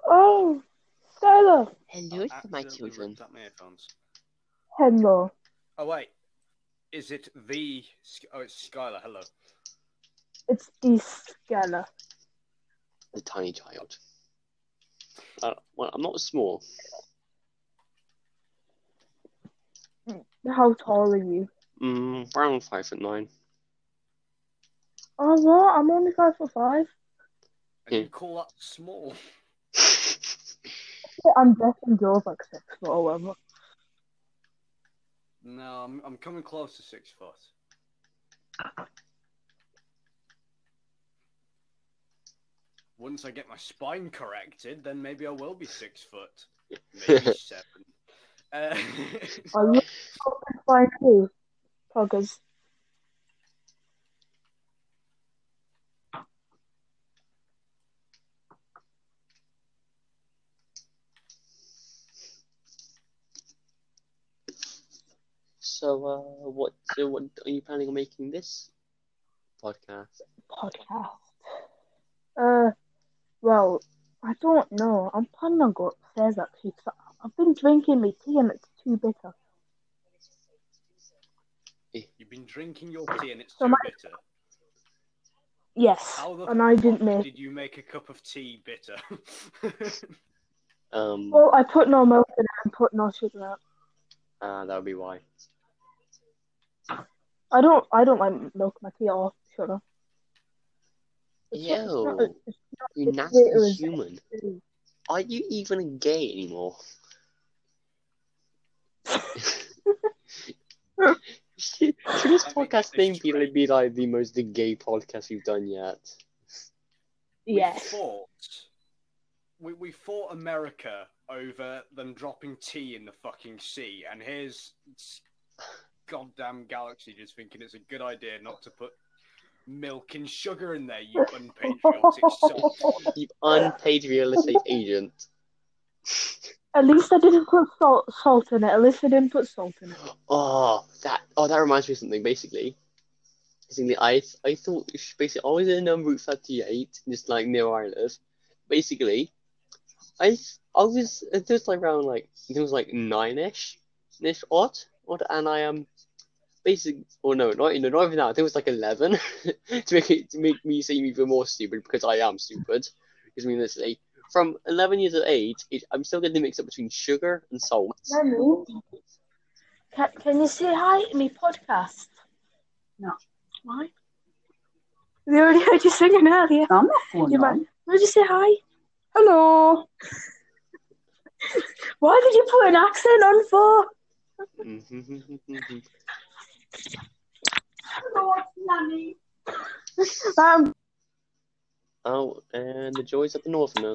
Oh, Skylar, Hello, to my children. ripped my earphones. hello. Oh, wait. Is it the. Oh, it's Skylar. Hello. It's the Skylar. The tiny child. Uh, well, I'm not small. How tall are you? Mm, around five foot nine. Oh, what? I'm only five foot five. And Yeah. you call that small? I'm guessing Joe's like six foot or whatever. No, I'm, I'm coming close to six foot. Once I get my spine corrected, then maybe I will be six foot. Maybe seven. Uh, Are you five too? Poggers. So, uh, what? So, what are you planning on making this podcast? podcast. Uh, well, I don't know. I'm planning on going upstairs actually. 'cause I- I've been drinking my tea and it's too bitter. You've been drinking your tea and it's So too my- bitter. Yes, How the and I didn't make. did you make a cup of tea bitter? Um, Well, I put no milk in it and put no sugar in it. uh, that would be why. I don't. I don't like milk in my tea or sugar. It's not- it's not- Ew, it's you nasty human. not- Are you even gay anymore? should, should this podcast this name be like, be like the most gay podcast we've done yet? Yes. we fought. We, we fought America over them dropping tea in the fucking sea, and here's s- goddamn galaxy just thinking it's a good idea not to put milk and sugar in there, you unpatriotic sod. You unpaid real estate agent. At least I didn't put salt salt in it. At least I didn't put salt in it. Oh, that oh that reminds me of something. Basically, basically, I I thought basically I was in um, Route Thirty Eight, just like near where I live. Basically, I I was it was like around like it was like nine ish, ish odd, odd, and I am. Um, Basically, or oh, no, not no, not even that. I think it was like eleven to make it to make me seem even more stupid because I am stupid. Because I mean, literally, from eleven years of age, it, I'm still getting mixed up between sugar and salt. Nanny, can, can you say hi to me podcast? No. Why? They already heard you singing earlier. I'm not phone You on. might. Would you say hi? Hello. Why did you put an accent on for? Mm-hmm. Um, Oh, and the joys of the Northerners.